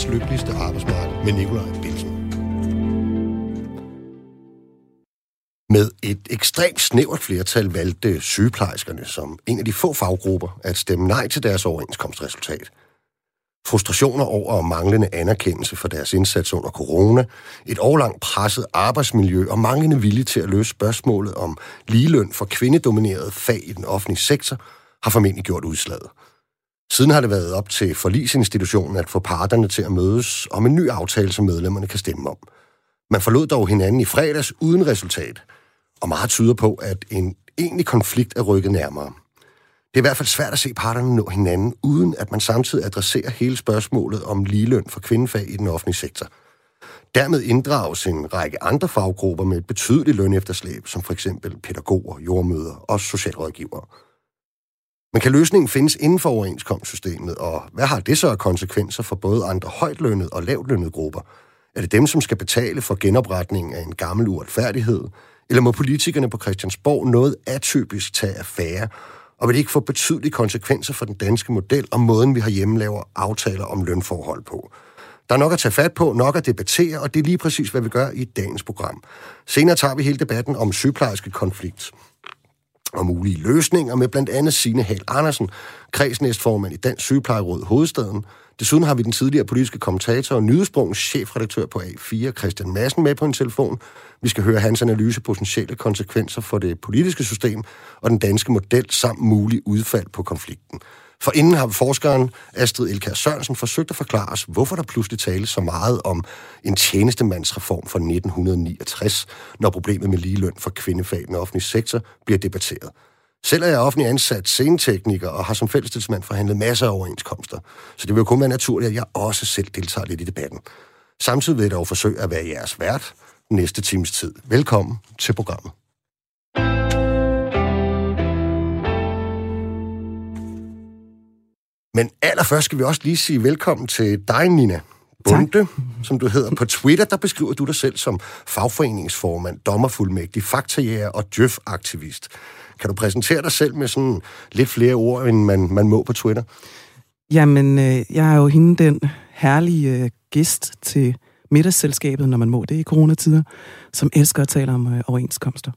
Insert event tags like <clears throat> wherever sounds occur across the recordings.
verdens lykkeligste arbejdsmarked med Nikolaj Bilsen. Med et ekstremt snævert flertal valgte sygeplejerskerne som en af de få faggrupper at stemme nej til deres overenskomstresultat. Frustrationer over manglende anerkendelse for deres indsats under corona, et årlangt presset arbejdsmiljø og manglende vilje til at løse spørgsmålet om ligeløn for kvindedominerede fag i den offentlige sektor har formentlig gjort udslaget. Siden har det været op til forlisinstitutionen at få parterne til at mødes om en ny aftale, som medlemmerne kan stemme om. Man forlod dog hinanden i fredags uden resultat, og meget tyder på, at en egentlig konflikt er rykket nærmere. Det er i hvert fald svært at se parterne nå hinanden, uden at man samtidig adresserer hele spørgsmålet om ligeløn for kvindefag i den offentlige sektor. Dermed inddrages en række andre faggrupper med et betydeligt lønefterslæb, som for eksempel pædagoger, jordmøder og socialrådgivere. Men kan løsningen findes inden for overenskomstsystemet, og hvad har det så af konsekvenser for både andre højtlønnede og lavtlønnede grupper? Er det dem, som skal betale for genopretningen af en gammel uretfærdighed? Eller må politikerne på Christiansborg noget atypisk tage affære? Og vil det ikke få betydelige konsekvenser for den danske model og måden, vi har hjemmelaver aftaler om lønforhold på? Der er nok at tage fat på, nok at debattere, og det er lige præcis, hvad vi gør i dagens program. Senere tager vi hele debatten om sygeplejerske konflikt og mulige løsninger med blandt andet Signe Hal Andersen, kredsnæstformand i Dansk Sygeplejeråd Hovedstaden. Desuden har vi den tidligere politiske kommentator og nyhedsbrugens chefredaktør på A4, Christian Madsen, med på en telefon. Vi skal høre hans analyse på potentielle konsekvenser for det politiske system og den danske model samt mulig udfald på konflikten. For inden har forskeren Astrid Elkær Sørensen forsøgt at forklare os, hvorfor der pludselig tales så meget om en tjenestemandsreform fra 1969, når problemet med ligeløn for kvindefag i den offentlige sektor bliver debatteret. Selv er jeg offentlig ansat scenetekniker og har som fællestilsmand forhandlet masser af overenskomster, så det vil jo kun være naturligt, at jeg også selv deltager lidt i debatten. Samtidig vil jeg dog forsøge at være jeres vært næste times tid. Velkommen til programmet. Men allerførst skal vi også lige sige velkommen til dig, Nina. Bunde, tak. som du hedder. På Twitter, der beskriver du dig selv som fagforeningsformand, dommerfuldmægtig, faktajæger og djøf-aktivist. Kan du præsentere dig selv med sådan lidt flere ord, end man, man må på Twitter? Jamen, øh, jeg er jo hende den herlige øh, gæst til middagsselskabet, når man må det i coronatider, som elsker at tale om øh, overenskomster.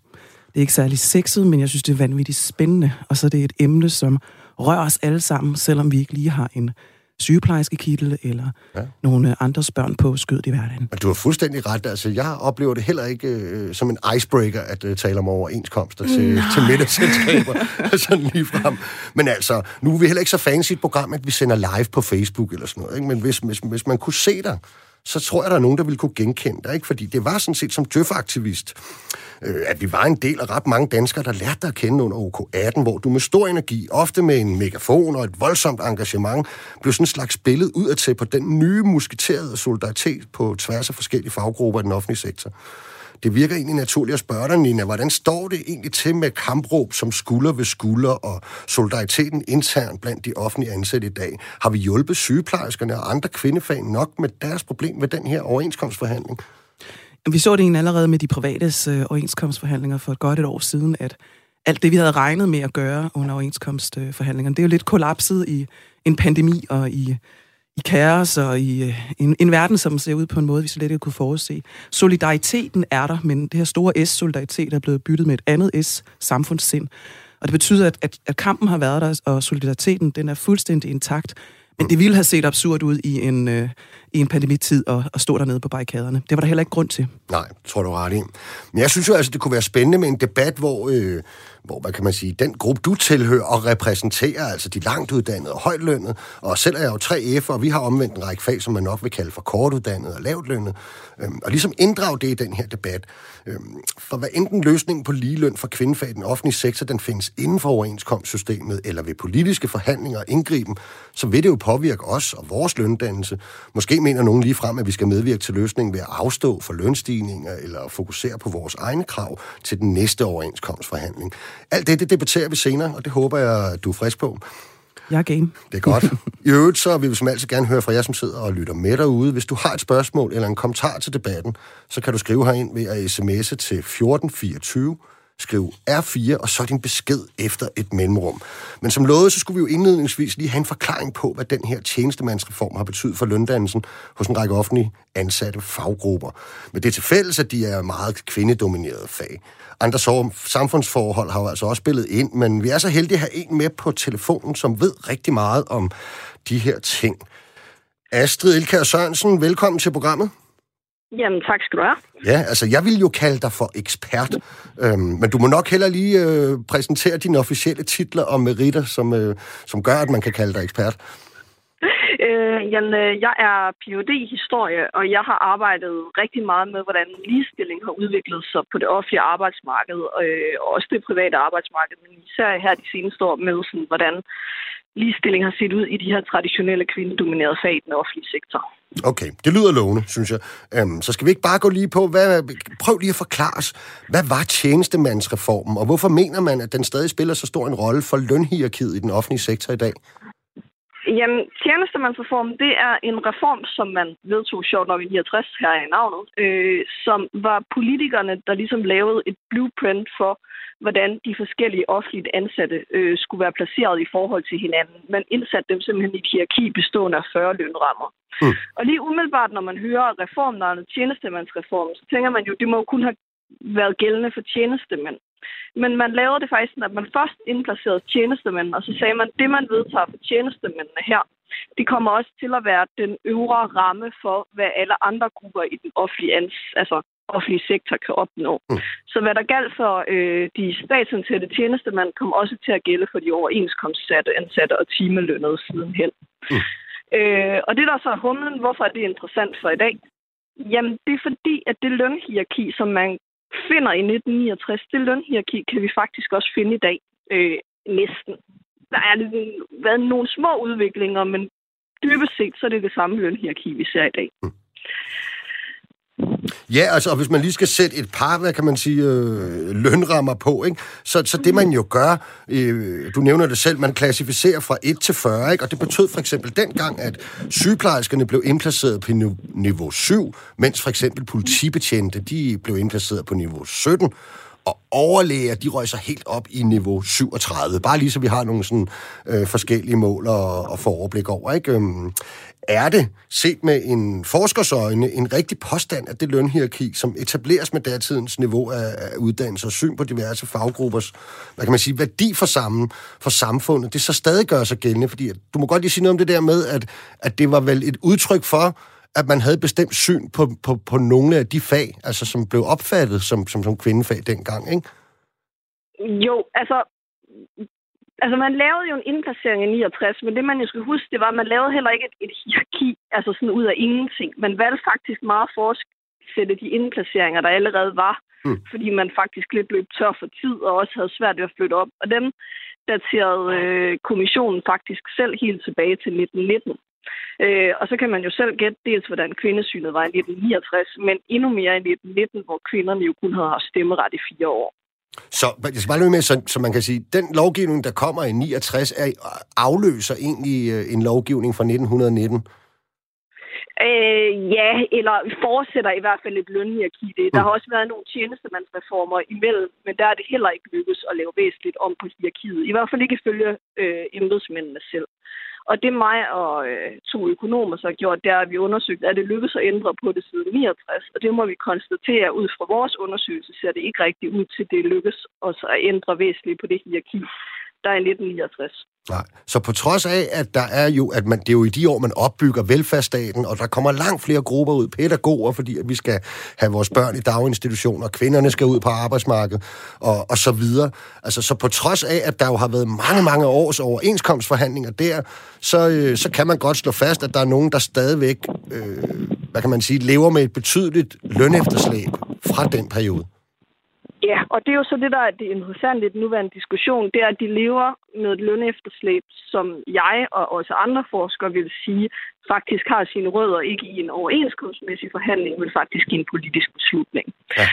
Det er ikke særlig sexet, men jeg synes, det er vanvittigt spændende. Og så er det et emne, som rører os alle sammen, selvom vi ikke lige har en sygeplejerske kittel eller ja. nogle andres børn på skødet i hverdagen. Men du har fuldstændig ret. Altså, jeg oplever det heller ikke øh, som en icebreaker at øh, tale om overenskomster til, til middagsselskaber. sådan lige frem. Men altså, nu er vi heller ikke så fancy et program, at vi sender live på Facebook eller sådan noget. Ikke? Men hvis, hvis, hvis man kunne se dig så tror jeg, der er nogen, der vil kunne genkende dig. Ikke? Fordi det var sådan set som djøf-aktivist, øh, at vi var en del af ret mange danskere, der lærte dig at kende under OK18, hvor du med stor energi, ofte med en megafon og et voldsomt engagement, blev sådan en slags billede ud på den nye musketerede solidaritet på tværs af forskellige faggrupper i den offentlige sektor det virker egentlig naturligt at spørge dig, Nina, hvordan står det egentlig til med kampråb som skulder ved skulder og solidariteten internt blandt de offentlige ansatte i dag? Har vi hjulpet sygeplejerskerne og andre kvindefag nok med deres problem ved den her overenskomstforhandling? Vi så det egentlig allerede med de privates øh, overenskomstforhandlinger for et godt et år siden, at alt det, vi havde regnet med at gøre under overenskomstforhandlingerne, det er jo lidt kollapset i en pandemi og i i kaos og i øh, en, en verden, som ser ud på en måde, vi slet ikke kunne forudse. Solidariteten er der, men det her store S-solidaritet er blevet byttet med et andet S-samfundssind. Og det betyder, at, at, at kampen har været der, og solidariteten den er fuldstændig intakt. Men det ville have set absurd ud i en, øh, i en pandemitid at, at stå dernede på barrikaderne. Det var der heller ikke grund til. Nej, tror du ret i. Men jeg synes jo altså, det kunne være spændende med en debat, hvor... Øh hvor, hvad kan man sige, den gruppe, du tilhører og repræsenterer, altså de langt uddannede og højtlønnede, og selv er jeg jo 3F, og vi har omvendt en række fag, som man nok vil kalde for kortuddannede og lavtlønnede, øhm, og ligesom inddrage det i den her debat. Øhm, for hvad enten løsningen på ligeløn for kvindefag i den offentlige sektor, den findes inden for overenskomstsystemet, eller ved politiske forhandlinger og indgriben, så vil det jo påvirke os og vores løndannelse. Måske mener nogen lige frem, at vi skal medvirke til løsningen ved at afstå for lønstigninger, eller fokusere på vores egne krav til den næste overenskomstforhandling. Alt det, det debatterer vi senere, og det håber jeg, du er frisk på. Jeg er game. Det er godt. I øvrigt så vil vi som altid gerne høre fra jer, som sidder og lytter med derude. Hvis du har et spørgsmål eller en kommentar til debatten, så kan du skrive herind ved at sms'e til 1424, skriv R4, og så din besked efter et mellemrum. Men som lovet, så skulle vi jo indledningsvis lige have en forklaring på, hvad den her tjenestemandsreform har betydet for løndannelsen hos en række offentlige ansatte faggrupper. Men det er til fælles, at de er meget kvindedominerede fag. Andre samfundsforhold har jo altså også spillet ind, men vi er så heldige at have en med på telefonen, som ved rigtig meget om de her ting. Astrid Elkær Sørensen, velkommen til programmet. Jamen, tak skal du have. Ja, altså, jeg vil jo kalde dig for ekspert, øhm, men du må nok heller lige øh, præsentere dine officielle titler og meritter, som, øh, som gør, at man kan kalde dig ekspert. <laughs> Øh, jamen, øh, jeg er Ph.D. i historie, og jeg har arbejdet rigtig meget med, hvordan ligestilling har udviklet sig på det offentlige arbejdsmarked, øh, og også det private arbejdsmarked, men især her de seneste år med, sådan, hvordan ligestilling har set ud i de her traditionelle kvindedominerede fag i den offentlige sektor. Okay, det lyder lovende, synes jeg. Øhm, så skal vi ikke bare gå lige på, hvad, prøv lige at forklare os, hvad var tjenestemandsreformen, og hvorfor mener man, at den stadig spiller så stor en rolle for lønhierarkiet i den offentlige sektor i dag? Jamen, tjenestemandsreformen, det er en reform, som man vedtog sjovt nok i 69 her i navnet, øh, som var politikerne, der ligesom lavede et blueprint for, hvordan de forskellige offentligt ansatte øh, skulle være placeret i forhold til hinanden. Man indsatte dem simpelthen i et hierarki bestående af 40 lønrammer. Mm. Og lige umiddelbart, når man hører reformnavnet tjenestemandsreformen, så tænker man jo, det må jo kun have været gældende for tjenestemænd. Men man lavede det faktisk, at man først indplacerede tjenestemænd, og så sagde man, at det, man vedtager for tjenestemændene her, det kommer også til at være den øvre ramme for, hvad alle andre grupper i den offentlige, ans, altså offentlige sektor kan opnå. Mm. Så hvad der galt for øh, de statsansatte tjenestemænd, kom også til at gælde for de overenskomstsatte ansatte og timelønnede sidenhen. Mm. Øh, og det der så er humlen, hvorfor er det interessant for i dag? Jamen, det er fordi, at det lønhierarki, som man finder i 1969, det lønhierarki kan vi faktisk også finde i dag. Øh, næsten. Der er været nogle små udviklinger, men dybest set, så er det det samme lønhierarki, vi ser i dag. Mm. Ja, altså, og hvis man lige skal sætte et par, hvad kan man sige, øh, lønrammer på, ikke? Så, så det man jo gør, øh, du nævner det selv, man klassificerer fra 1 til 40, ikke? og det betød for eksempel dengang, at sygeplejerskerne blev indplaceret på niveau 7, mens for eksempel politibetjente, de blev indplaceret på niveau 17, og overlæger, de røg sig helt op i niveau 37. Bare lige så vi har nogle sådan øh, forskellige mål at, at få overblik over. Ikke? Øhm, er det, set med en forskers øjne, en rigtig påstand at det lønhierarki, som etableres med datidens niveau af, af uddannelse og syn på diverse faggruppers, hvad kan man sige, værdi for, sammen, for samfundet, det så stadig gør sig gældende, fordi at, du må godt lige sige noget om det der med, at, at det var vel et udtryk for, at man havde bestemt syn på, på, på nogle af de fag, altså som blev opfattet som, som, som kvindefag dengang, ikke? Jo, altså Altså, man lavede jo en indplacering i 69, men det, man jo skal huske, det var, at man lavede heller ikke et, et hierarki, altså sådan ud af ingenting. Man valgte faktisk meget at forsætte de indplaceringer, der allerede var, mm. fordi man faktisk lidt løb tør for tid, og også havde svært ved at flytte op. Og dem daterede øh, kommissionen faktisk selv helt tilbage til 1919. Øh, og så kan man jo selv gætte dels, hvordan kvindesynet var i 1969, men endnu mere i 1919, hvor kvinderne jo kun havde haft stemmeret i fire år. Så jeg skal bare løbe med, så, så man kan sige, den lovgivning, der kommer i 69, er, afløser egentlig øh, en lovgivning fra 1919? Øh, ja, eller fortsætter i hvert fald et lønhierarki. Det. Der mm. har også været nogle tjenestemandsreformer imellem, men der er det heller ikke lykkedes at lave væsentligt om på hierarkiet. I hvert fald ikke ifølge øh, embedsmændene selv. Og det mig og øh, to økonomer så har gjort, det er, at vi undersøgt, at det lykkedes at ændre på det siden 69. Og det må vi konstatere, ud fra vores undersøgelse ser det ikke rigtigt ud til, det lykkes os at ændre væsentligt på det hierarki, der er i 1969. Nej. Så på trods af, at der er jo, at man, det er jo i de år, man opbygger velfærdsstaten, og der kommer langt flere grupper ud, pædagoger, fordi at vi skal have vores børn i daginstitutioner, kvinderne skal ud på arbejdsmarkedet, og, og så videre. Altså, så på trods af, at der jo har været mange, mange års overenskomstforhandlinger der, så, øh, så kan man godt slå fast, at der er nogen, der stadigvæk, øh, hvad kan man sige, lever med et betydeligt lønefterslæb fra den periode. Ja, og det er jo så det, der er det interessante i den nuværende diskussion, det er, at de lever med et lønefterslæb, som jeg og også andre forskere vil sige, faktisk har sine rødder ikke i en overenskomstmæssig forhandling, men faktisk i en politisk beslutning. Ja.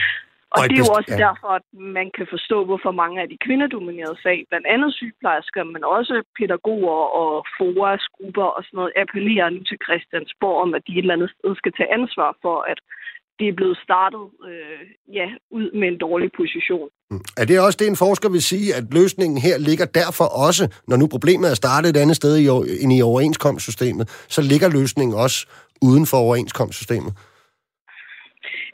Og, og det er jo også ja. derfor, at man kan forstå, hvorfor mange af de kvindedominerede fag, blandt andet sygeplejersker, men også pædagoger og FOAs grupper og sådan noget, appellerer nu til Christiansborg om, at de et eller andet sted skal tage ansvar for, at det er blevet startet øh, ja, ud med en dårlig position. Mm. Er det også det, en forsker vil sige, at løsningen her ligger derfor også, når nu problemet er startet et andet sted i, end i overenskomstsystemet, så ligger løsningen også uden for overenskomstsystemet?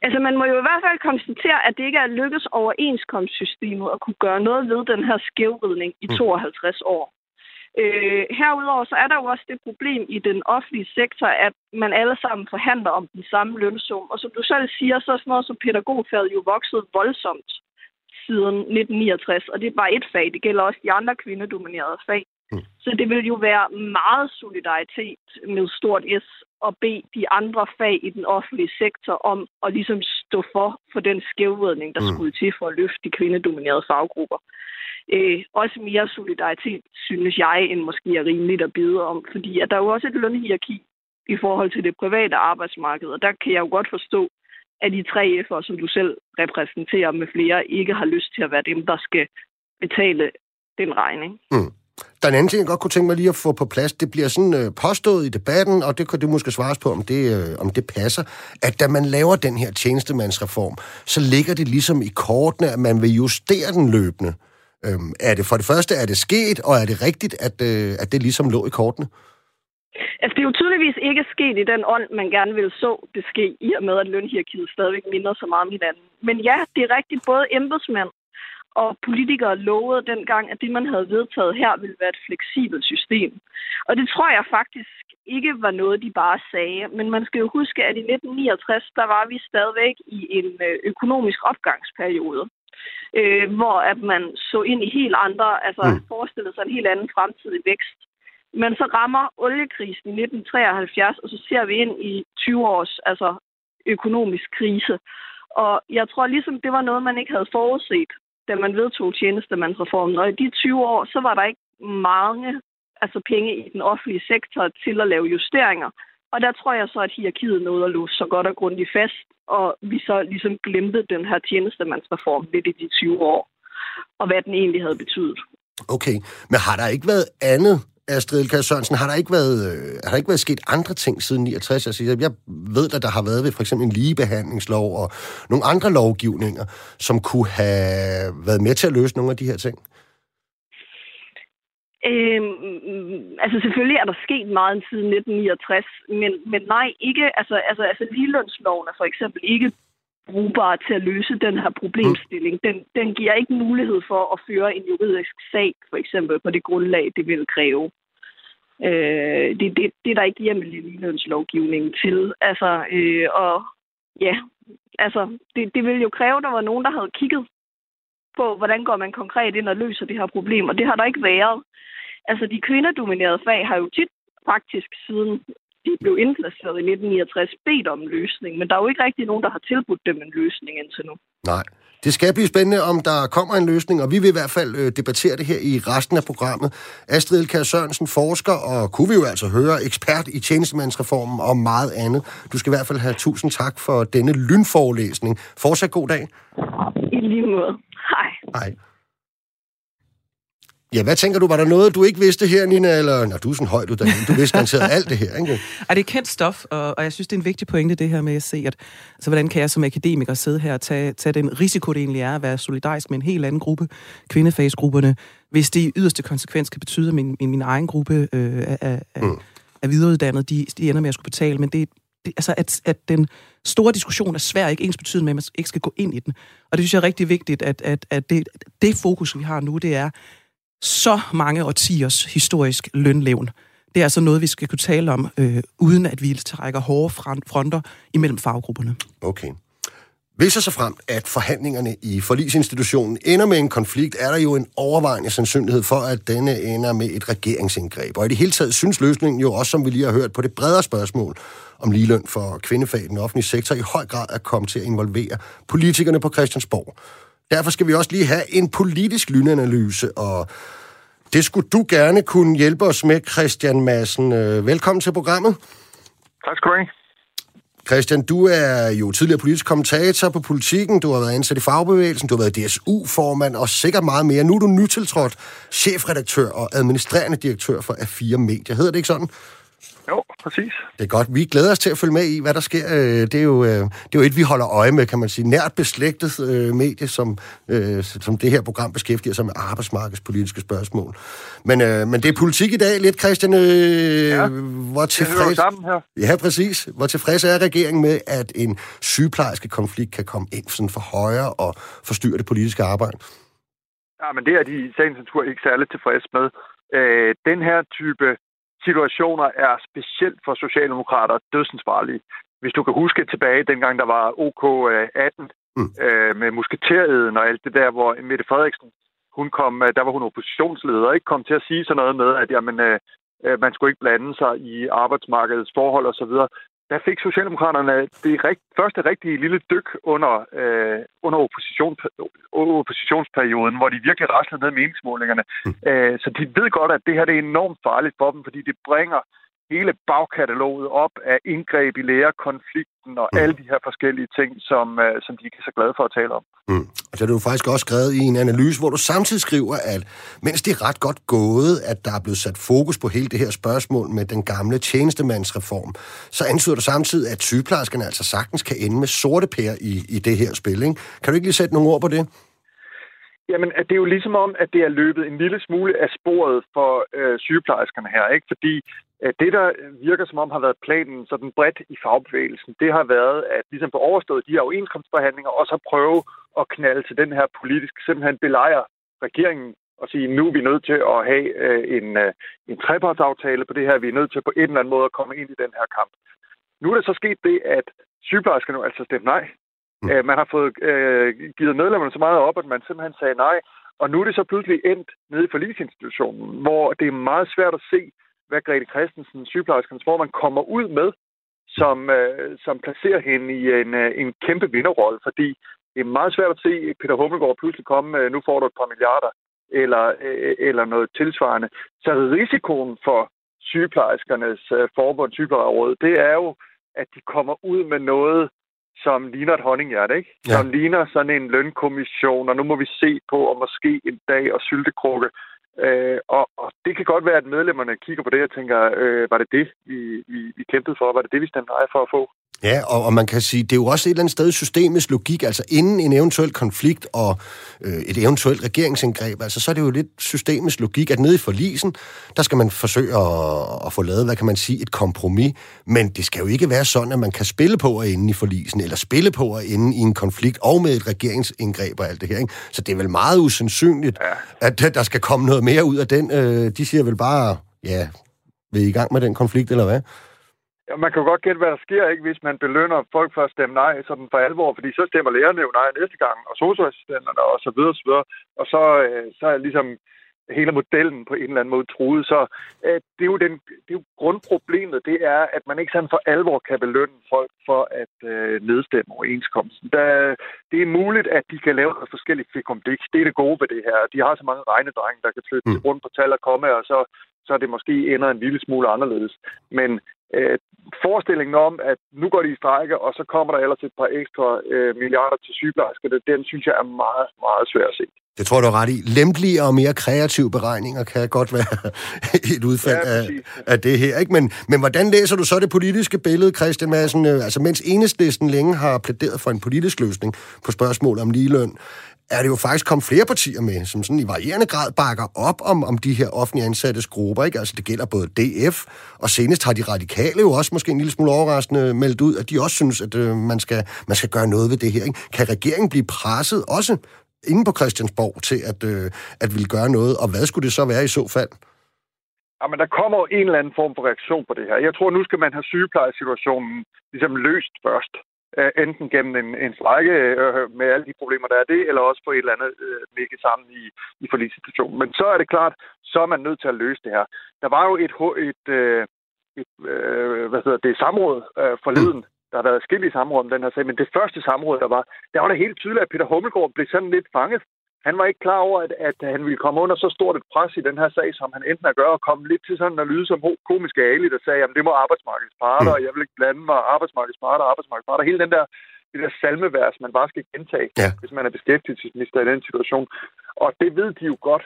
Altså, man må jo i hvert fald konstatere, at det ikke er lykkedes overenskomstsystemet at kunne gøre noget ved den her skævridning i 52 mm. år. Øh, herudover så er der jo også det problem i den offentlige sektor, at man alle sammen forhandler om den samme lønsum. Og som du selv siger, så er sådan noget som pædagogfaget jo vokset voldsomt siden 1969, og det er bare et fag. Det gælder også de andre kvindedominerede fag. Mm. Så det vil jo være meget solidaritet med stort S og bede de andre fag i den offentlige sektor om at ligesom stå for for den skævvridning, der mm. skulle til for at løfte de kvindedominerede faggrupper. Øh, også mere solidaritet, synes jeg, end måske er rimeligt at bide om, fordi at der er jo også et lønhierarki i forhold til det private arbejdsmarked, og der kan jeg jo godt forstå, at de tre F'er, som du selv repræsenterer med flere, ikke har lyst til at være dem, der skal betale den regning. Mm. Der er en anden ting, jeg godt kunne tænke mig lige at få på plads. Det bliver sådan øh, påstået i debatten, og det kan du måske svares på, om det, øh, om det passer, at da man laver den her tjenestemandsreform, så ligger det ligesom i kortene, at man vil justere den løbende. Øhm, er det for det første, er det sket, og er det rigtigt, at, øh, at det ligesom lå i kortene? Altså, det er jo tydeligvis ikke sket i den ånd, man gerne vil så det ske, i og med, at lønhierarkiet stadigvæk minder så meget om hinanden. Men ja, det er rigtigt. Både embedsmænd og politikere lovede dengang, at det, man havde vedtaget her, ville være et fleksibelt system. Og det tror jeg faktisk ikke var noget, de bare sagde. Men man skal jo huske, at i 1969, der var vi stadigvæk i en øh, økonomisk opgangsperiode, øh, hvor at man så ind i helt andre, altså mm. forestillede sig en helt anden fremtidig vækst. Men så rammer oliekrisen i 1973, og så ser vi ind i 20 års altså økonomisk krise. Og jeg tror ligesom, det var noget, man ikke havde forudset da man vedtog tjenestemandsreformen. Og i de 20 år, så var der ikke mange altså penge i den offentlige sektor til at lave justeringer. Og der tror jeg så, at hierarkiet nåede at låse så godt og grundigt fast, og vi så ligesom glemte den her tjenestemandsreform lidt i de 20 år, og hvad den egentlig havde betydet. Okay, men har der ikke været andet Astrid Elkær Sørensen, har der ikke været, øh, har der ikke været sket andre ting siden 69? Altså, jeg ved, at der har været ved for eksempel en ligebehandlingslov og nogle andre lovgivninger, som kunne have været med til at løse nogle af de her ting. Øhm, altså selvfølgelig er der sket meget siden 1969, men, men nej, ikke, altså, altså, altså ligelønsloven er for eksempel ikke brugbar til at løse den her problemstilling. Den, den giver ikke mulighed for at føre en juridisk sag, for eksempel på det grundlag, det vil kræve. Øh, det, det, det er der ikke hjemmel i ligelønslovgivningen til. Altså, øh, og ja, altså, det, det vil jo kræve, at der var nogen, der havde kigget på, hvordan går man konkret ind og løser det her problem, og det har der ikke været. Altså, de kvindedominerede fag har jo tit faktisk siden de blev indplaceret i 1969, bedt om en løsning, men der er jo ikke rigtig nogen, der har tilbudt dem en løsning indtil nu. Nej. Det skal blive spændende, om der kommer en løsning, og vi vil i hvert fald øh, debattere det her i resten af programmet. Astrid Elkær Sørensen, forsker, og kunne vi jo altså høre, ekspert i tjenestemandsreformen og meget andet. Du skal i hvert fald have tusind tak for denne lynforelæsning. Fortsat god dag. I lige måde. Hej. Hej. Ja, hvad tænker du? Var der noget, du ikke vidste her, Nina? Eller, når du er sådan højt uddannet, du vidste garanteret alt det her, ikke? <laughs> Ej, det er kendt stof, og, og jeg synes, det er en vigtig pointe, det her med at se, at altså, hvordan kan jeg som akademiker sidde her og tage, tage den risiko, det egentlig er at være solidarisk med en helt anden gruppe, kvindefagsgrupperne, hvis det i yderste konsekvens kan betyde, at min, min, min egen gruppe øh, af, af, mm. af videreuddannet, de, de ender med at skulle betale, men det, det, altså, at, at den store diskussion er svær, ikke ens betydende med, at man ikke skal gå ind i den. Og det synes jeg er rigtig vigtigt, at, at, at det, det fokus, vi har nu, det er, så mange årtiers historisk lønlevn. Det er altså noget, vi skal kunne tale om, øh, uden at vi trækker hårde fronter imellem faggrupperne. Okay. Hvis så frem, at forhandlingerne i forlisinstitutionen ender med en konflikt, er der jo en overvejende sandsynlighed for, at denne ender med et regeringsindgreb. Og i det hele taget synes løsningen jo også, som vi lige har hørt på det bredere spørgsmål om ligeløn for kvindefag i den offentlige sektor, i høj grad at komme til at involvere politikerne på Christiansborg. Derfor skal vi også lige have en politisk lynanalyse, og det skulle du gerne kunne hjælpe os med, Christian Madsen. Øh, velkommen til programmet. Tak skal du have. Christian, du er jo tidligere politisk kommentator på politikken, du har været ansat i fagbevægelsen, du har været DSU-formand og sikkert meget mere. Nu er du nytiltrådt chefredaktør og administrerende direktør for A4 Media. Hedder det ikke sådan? Jo, præcis. Det er godt. Vi glæder os til at følge med i, hvad der sker. Øh, det er jo, øh, det er jo et, vi holder øje med, kan man sige. Nært beslægtet øh, medie, som, som det her program beskæftiger sig med arbejdsmarkedspolitiske spørgsmål. Men, men det er politik i dag lidt, Christian. Ja, hvor tilfreds... sammen her. Ja, præcis. Hvor tilfreds er regeringen med, at en sygeplejerske konflikt kan komme ind sådan for højre og forstyrre det politiske arbejde? Ja, men det er de i sagens natur ikke særligt tilfreds med. Øh, den her type situationer er specielt for socialdemokrater dødsensfarlige. Hvis du kan huske tilbage, dengang der var OK 18 mm. øh, med musketereden og alt det der, hvor Mette Frederiksen, hun kom, øh, der var hun oppositionsleder, ikke kom til at sige sådan noget med, at jamen, øh, øh man skulle ikke blande sig i arbejdsmarkedets forhold osv der fik Socialdemokraterne det rigt, første rigtige lille dyk under, øh, under opposition, oppositionsperioden, hvor de virkelig raslede ned meningsmålingerne. Mm. Øh, så de ved godt, at det her det er enormt farligt for dem, fordi det bringer hele bagkataloget op af indgreb i lærerkonflikten og mm. alle de her forskellige ting, som, uh, som de ikke er så glade for at tale om. Mm. Og så er du faktisk også skrevet i en analyse, hvor du samtidig skriver, at mens det er ret godt gået, at der er blevet sat fokus på hele det her spørgsmål med den gamle tjenestemandsreform, så antyder du samtidig, at sygeplejerskerne altså sagtens kan ende med sorte pære i, i det her spil. Ikke? Kan du ikke lige sætte nogle ord på det? Jamen, at det er jo ligesom om, at det er løbet en lille smule af sporet for øh, sygeplejerskerne her, ikke? Fordi øh, det, der virker som om har været planen sådan bredt i fagbevægelsen, det har været, at ligesom på overstået de her overenskomstforhandlinger, og så prøve at knalde til den her politisk, simpelthen belejre regeringen og sige, nu er vi nødt til at have øh, en, øh, en trepartsaftale på det her, vi er nødt til på en eller anden måde at komme ind i den her kamp. Nu er der så sket det, at sygeplejerskerne altså stemte nej Mm. Øh, man har fået øh, givet medlemmerne så meget op, at man simpelthen sagde nej. Og nu er det så pludselig endt nede i forlisinstitutionen, hvor det er meget svært at se, hvad Grete Christensen, sygeplejerskernes formand, kommer ud med, som, øh, som placerer hende i en, øh, en kæmpe vinderrolle, fordi det er meget svært at se Peter Hummelgaard pludselig komme øh, nu får du et par milliarder, eller, øh, eller noget tilsvarende. Så risikoen for sygeplejerskernes øh, forbund, sygeplejeråd, det er jo, at de kommer ud med noget, som ligner et honninghjerte, ikke? Ja. Som ligner sådan en lønkommission, og nu må vi se på, og måske en dag og syltekrukke. Øh, og, og det kan godt være, at medlemmerne kigger på det og tænker, øh, var det det, vi, vi, vi kæmpede for? Var det det, vi stemte nej for at få? Ja, og, og man kan sige, det er jo også et eller andet sted systemisk logik, altså inden en eventuel konflikt og øh, et eventuelt regeringsindgreb, altså så er det jo lidt systemisk logik, at nede i forlisen, der skal man forsøge at, at få lavet, hvad kan man sige, et kompromis, men det skal jo ikke være sådan, at man kan spille på at ende i forlisen, eller spille på at ende i en konflikt, og med et regeringsindgreb og alt det her, ikke? Så det er vel meget usandsynligt, ja. at der skal komme noget mere ud af den. Øh, de siger vel bare, ja, vil I, i gang med den konflikt, eller hvad? Ja, man kan jo godt gætte, hvad der sker, ikke, hvis man belønner folk for at stemme nej sådan for alvor, fordi så stemmer lærerne jo nej næste gang, og socioassistenterne og så videre, og så videre. Og så, øh, så er ligesom hele modellen på en eller anden måde truet. Så øh, det, er jo den, det er jo grundproblemet, det er, at man ikke sådan for alvor kan belønne folk for at øh, nedstemme overenskomsten. Der, det er muligt, at de kan lave noget forskelligt fikumdik. Det er det gode ved det her. De har så mange regnedrenge, der kan flytte mm. rundt på tal og komme, og så, så er det måske ender en lille smule anderledes. Men øh, forestillingen om, at nu går de i strække, og så kommer der ellers et par ekstra øh, milliarder til sygeplejerskerne, den synes jeg er meget, meget svær at se. Det tror du er ret i. Lempeligere og mere kreative beregninger kan godt være <laughs> et udfald ja, af, af det her. Ikke? Men, men hvordan læser du så det politiske billede, Christian Madsen? Altså, mens enhedslisten længe har plæderet for en politisk løsning på spørgsmålet om ligeløn, er det jo faktisk kommet flere partier med, som sådan i varierende grad bakker op om, om de her offentlige ansattes grupper. Ikke? Altså det gælder både DF, og senest har de radikale jo også måske en lille smule overraskende meldt ud, at de også synes, at øh, man, skal, man skal gøre noget ved det her. Ikke? Kan regeringen blive presset også inde på Christiansborg til at, øh, at ville gøre noget, og hvad skulle det så være i så fald? Jamen, der kommer en eller anden form for reaktion på det her. Jeg tror, nu skal man have sygeplejesituationen ligesom løst først. Øh, enten gennem en, en strække øh, med alle de problemer, der er det, eller også på et eller andet øh, ligge sammen i, i forligssituationen. Men så er det klart, så er man nødt til at løse det her. Der var jo et, et, øh, et øh, hvad hedder det, samråd øh, forleden, der har været i samråd om den her sag, men det første samråd, der var, der var det helt tydeligt, at Peter Hummelgaard blev sådan lidt fanget. Han var ikke klar over, at, at han ville komme under så stort et pres i den her sag, som han endte med at gøre, og komme lidt til sådan at lyde som komiske Ali, der sagde, at det må arbejdsmarkedets parter, og jeg vil ikke blande mig arbejdsmarkedets parter, arbejdsmarkedets parter. Hele den der, det der salmevers, man bare skal gentage, ja. hvis man er beskæftigelsesminister i den situation. Og det ved de jo godt,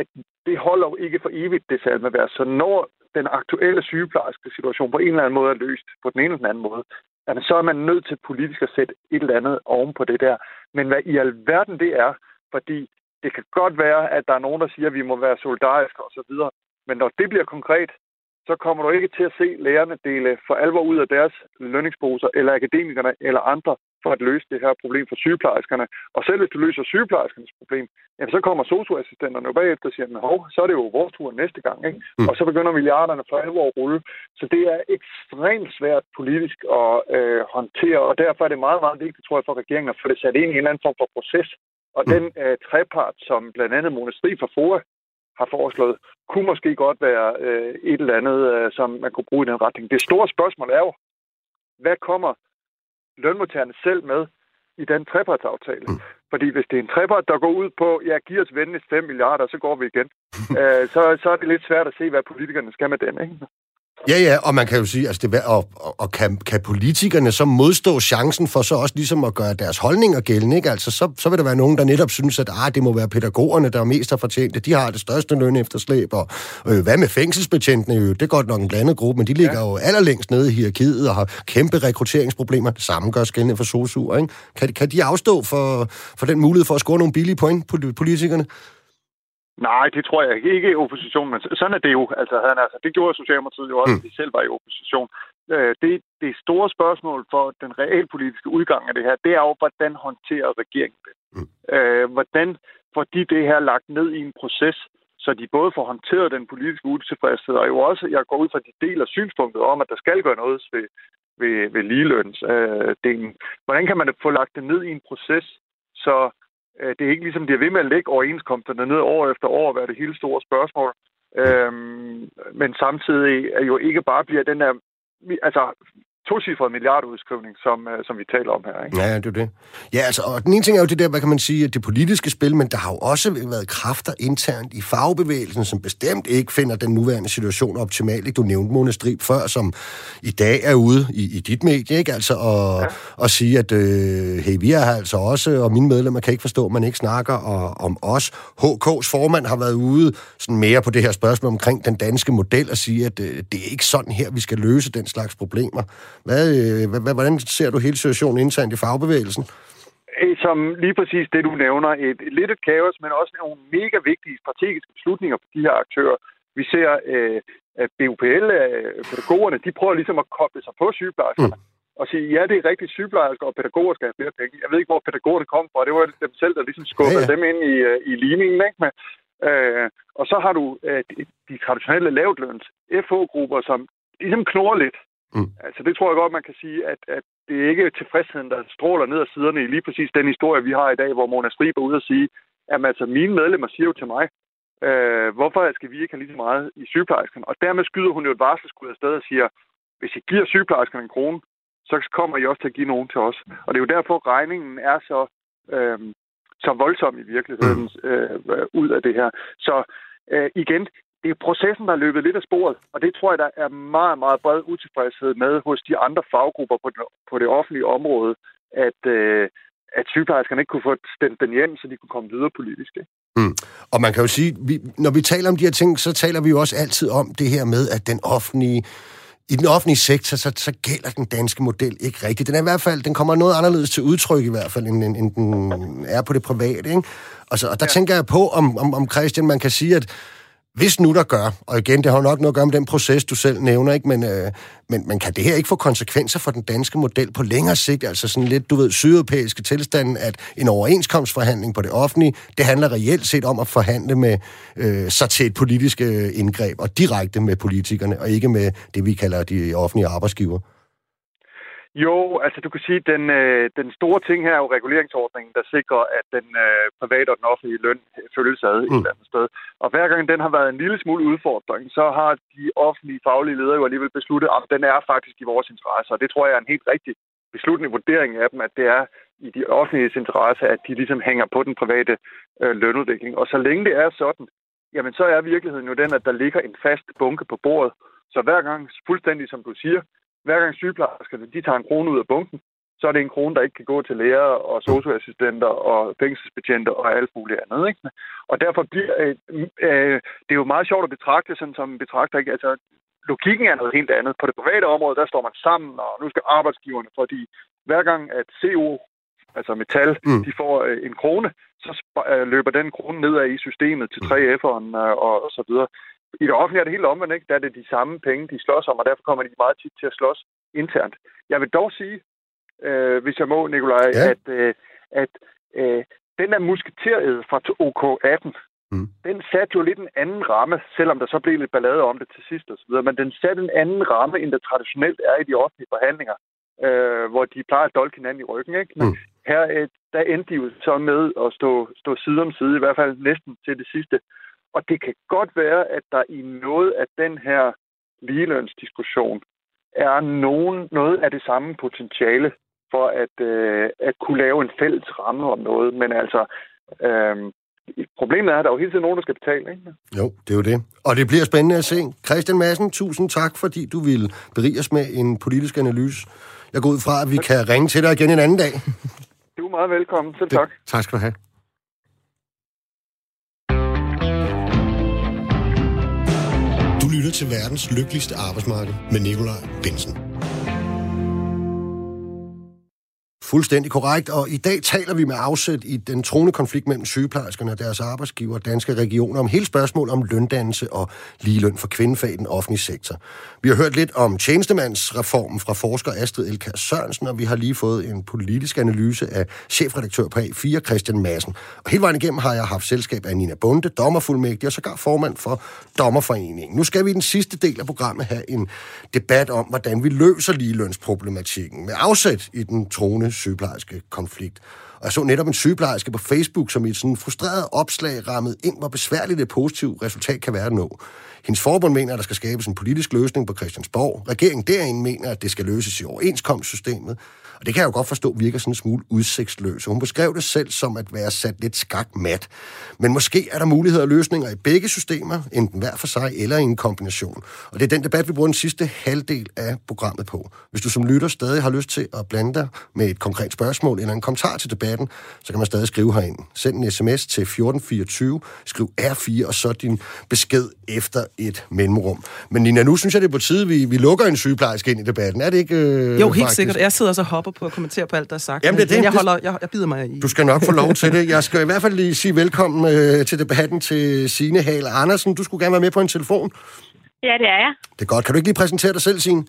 at det holder jo ikke for evigt, det salmevers. Så når den aktuelle sygeplejerske situation på en eller anden måde er løst, på den ene eller den anden måde, jamen, så er man nødt til politisk at sætte et eller andet oven på det der. Men hvad i alverden det er, fordi det kan godt være, at der er nogen, der siger, at vi må være solidariske osv., men når det bliver konkret, så kommer du ikke til at se lærerne dele for alvor ud af deres lønningsposer, eller akademikerne, eller andre, for at løse det her problem for sygeplejerskerne. Og selv hvis du løser sygeplejerskernes problem, jamen, så kommer socioassistenterne jo bagefter og siger, hov, så er det jo vores tur næste gang. Ikke? Mm. Og så begynder milliarderne for alvor at rulle. Så det er ekstremt svært politisk at øh, håndtere, og derfor er det meget, meget vigtigt, tror jeg, for regeringen at få det sat ind i en eller anden form for proces. Og mm. den øh, trepart, som blandt andet Mona Strid fra FOA har foreslået, kunne måske godt være øh, et eller andet, øh, som man kunne bruge i den retning. Det store spørgsmål er jo, hvad kommer lønmodtagerne selv med i den trepartsaftale? Mm. Fordi hvis det er en trepart, der går ud på, ja, giv os venligst 5 milliarder, så går vi igen. <laughs> øh, så, så er det lidt svært at se, hvad politikerne skal med den, ikke? Ja, ja, og man kan jo sige, altså det, og, og kan, kan politikerne så modstå chancen for så også ligesom at gøre deres holdninger gældende, ikke? Altså, så, så vil der være nogen, der netop synes, at ah, det må være pædagogerne, der er mest har fortjent De har det største løn efterslæb, og øh, hvad med fængselsbetjentene? Jo, det er godt nok en blandet gruppe, men de ligger ja. jo allerlængst nede i hierarkiet og har kæmpe rekrutteringsproblemer. Det samme gør skældende for sosuer, ikke? Kan, kan de afstå for, for den mulighed for at score nogle billige point, politikerne? Nej, det tror jeg ikke i opposition, men sådan er det jo. Altså, han, altså, det gjorde Socialdemokratiet jo også, mm. at de selv var i opposition. Øh, det, det store spørgsmål for den realpolitiske udgang af det her, det er jo, hvordan håndterer regeringen det? Mm. Øh, hvordan får de det her lagt ned i en proces, så de både får håndteret den politiske utilfredshed, og jo også, jeg går ud fra, de deler synspunktet om, at der skal gøre noget ved, ved, ved ligelønsdelen. Øh, hvordan kan man få lagt det ned i en proces, så Øh, det er ikke ligesom, de er ved med at lægge overenskomsterne ned år efter år og være det hele store spørgsmål. Øhm, men samtidig er jo ikke bare bliver den der... Altså, tocifret milliardudskrivning, som, uh, som vi taler om her. Ikke? Ja, det er det. Ja, altså, og den ene ting er jo det der, hvad kan man sige, det politiske spil, men der har jo også været kræfter internt i fagbevægelsen, som bestemt ikke finder den nuværende situation optimal. Du nævnte Mona Strib før, som i dag er ude i, i dit medie, ikke? Altså, og, ja. og sige, at øh, hey, vi er her altså også, og mine medlemmer kan ikke forstå, at man ikke snakker og, om os. HK's formand har været ude sådan mere på det her spørgsmål omkring den danske model og sige, at øh, det er ikke sådan her, vi skal løse den slags problemer. Hvad, øh, hvordan ser du hele situationen internt i fagbevægelsen? Som lige præcis det, du nævner, et, et lidt et kaos, men også nogle mega vigtige strategiske beslutninger for de her aktører. Vi ser, øh, at BUPL, øh, pædagogerne, de prøver ligesom at koble sig på sygeplejerskerne. Mm og sige, ja, det er rigtigt, sygeplejersker og pædagoger skal have flere penge. Jeg ved ikke, hvor pædagogerne kom fra. Det var dem selv, der ligesom skubbede ja, ja. dem ind i, i ligningen. Ikke? Men, øh, og så har du øh, de, de traditionelle lavtløns FH-grupper, som ligesom knurrer lidt. Mm. Altså det tror jeg godt, man kan sige, at, at det er ikke tilfredsheden, der stråler ned ad siderne i lige præcis den historie, vi har i dag, hvor Mona Strib er ude og sige, at altså, mine medlemmer siger jo til mig, øh, hvorfor skal vi ikke have lige så meget i sygeplejersken? Og dermed skyder hun jo et varselsskud afsted og siger, hvis I giver sygeplejerskerne en krone, så kommer I også til at give nogen til os. Og det er jo derfor, regningen er så, øh, så voldsom i virkeligheden mm. øh, ud af det her. Så øh, igen, det er processen, der er løbet lidt af sporet, og det tror jeg, der er meget, meget bred utilfredshed med hos de andre faggrupper på det, på det offentlige område, at, øh, at sygeplejerskerne ikke kunne få stemt den hjem, så de kunne komme videre politisk. Mm. Og man kan jo sige, vi, når vi taler om de her ting, så taler vi jo også altid om det her med, at den offentlige i den offentlige sektor, så, så gælder den danske model ikke rigtigt. Den er i hvert fald, den kommer noget anderledes til udtryk i hvert fald, end, end, end den er på det private. Ikke? Og, så, og der ja. tænker jeg på, om, om, om Christian, man kan sige, at hvis nu der gør, og igen, det har nok noget at gøre med den proces, du selv nævner, ikke? Men, øh, men, men kan det her ikke få konsekvenser for den danske model på længere sigt? Altså sådan lidt, du ved, sydeuropæiske tilstanden, at en overenskomstforhandling på det offentlige, det handler reelt set om at forhandle med øh, sig til et politisk øh, indgreb, og direkte med politikerne, og ikke med det, vi kalder de offentlige arbejdsgiver. Jo, altså du kan sige, at den, øh, den store ting her er jo reguleringsordningen, der sikrer, at den øh, private og den offentlige løn følges ad mm. et eller andet sted. Og hver gang den har været en lille smule udfordring, så har de offentlige faglige ledere jo alligevel besluttet, at den er faktisk i vores interesse. Og det tror jeg er en helt rigtig beslutning vurdering af dem, at det er i de offentlige interesse, at de ligesom hænger på den private øh, lønudvikling. Og så længe det er sådan, jamen så er virkeligheden jo den, at der ligger en fast bunke på bordet. Så hver gang, fuldstændig som du siger, hver gang sygeplejerskerne de tager en krone ud af bunken, så er det en krone, der ikke kan gå til læger og socioassistenter og fængselsbetjente og alt muligt andet. Ikke? Og derfor bliver øh, øh, det er jo meget sjovt at betragte, sådan som betragter ikke. Altså, logikken er noget helt andet. På det private område, der står man sammen, og nu skal arbejdsgiverne, fordi hver gang at CO, altså metal, mm. de får øh, en krone, så øh, løber den krone nedad i systemet til 3F'eren øh, og, og så videre. I det offentlige er det helt omvendt, ikke? Der er det de samme penge, de slås om, og derfor kommer de meget tit til at slås internt. Jeg vil dog sige, øh, hvis jeg må, Nikolaj, ja. at, øh, at øh, den der musketeriet fra OK18, mm. den satte jo lidt en anden ramme, selvom der så blev lidt ballade om det til sidst osv., men den satte en anden ramme, end der traditionelt er i de offentlige forhandlinger, øh, hvor de plejer at dolke hinanden i ryggen. Ikke? Men mm. her øh, der endte de jo så med at stå, stå side om side, i hvert fald næsten til det sidste. Og det kan godt være, at der i noget af den her ligelønsdiskussion er nogen, noget af det samme potentiale for at, øh, at kunne lave en fælles ramme om noget. Men altså, øh, problemet er, at der er jo hele tiden nogen, der skal betale. Ikke? Jo, det er jo det. Og det bliver spændende at se. Christian Madsen, tusind tak, fordi du ville berige os med en politisk analyse. Jeg går ud fra, at vi kan ringe til dig igen en anden dag. Du er meget velkommen. Selv tak. Det, tak skal du have. Til verdens lykkeligste arbejdsmarked med Nikolaj Bensen. Fuldstændig korrekt, og i dag taler vi med afsæt i den troende konflikt mellem sygeplejerskerne og deres arbejdsgiver, danske regioner, om hele spørgsmål om løndannelse og ligeløn for kvindefag i den offentlige sektor. Vi har hørt lidt om tjenestemandsreformen fra forsker Astrid Elkær Sørensen, og vi har lige fået en politisk analyse af chefredaktør på A4, Christian Madsen. Og hele vejen igennem har jeg haft selskab af Nina Bunde, dommerfuldmægtig og sågar formand for Dommerforeningen. Nu skal vi i den sidste del af programmet have en debat om, hvordan vi løser ligelønsproblematikken med afsæt i den troende sygeplejerske konflikt. Og jeg så netop en sygeplejerske på Facebook, som i et sådan frustreret opslag rammede ind, hvor besværligt det positive resultat kan være at nå. Hendes forbund mener, at der skal skabes en politisk løsning på Christiansborg. Regeringen derinde mener, at det skal løses i overenskomstsystemet. Og det kan jeg jo godt forstå virker sådan en smule udsigtsløs. Hun beskrev det selv som at være sat lidt skak mat. Men måske er der muligheder og løsninger i begge systemer, enten hver for sig eller i en kombination. Og det er den debat, vi bruger den sidste halvdel af programmet på. Hvis du som lytter stadig har lyst til at blande dig med et konkret spørgsmål eller en kommentar til debatten, så kan man stadig skrive herind. Send en sms til 1424, skriv R4 og så din besked efter et mellemrum. Men Nina, nu synes jeg, det er på tide, vi, vi lukker en sygeplejerske ind i debatten. Er det ikke øh, Jo, helt faktisk? sikkert. Jeg sidder så hopper på at kommentere på alt, der er sagt. Jamen, det er det. jeg, holder, jeg, jeg bider mig i. Du skal nok få lov til det. Jeg skal i hvert fald lige sige velkommen øh, til debatten til Signe Hale Andersen. Du skulle gerne være med på en telefon. Ja, det er jeg. Det er godt. Kan du ikke lige præsentere dig selv, Signe?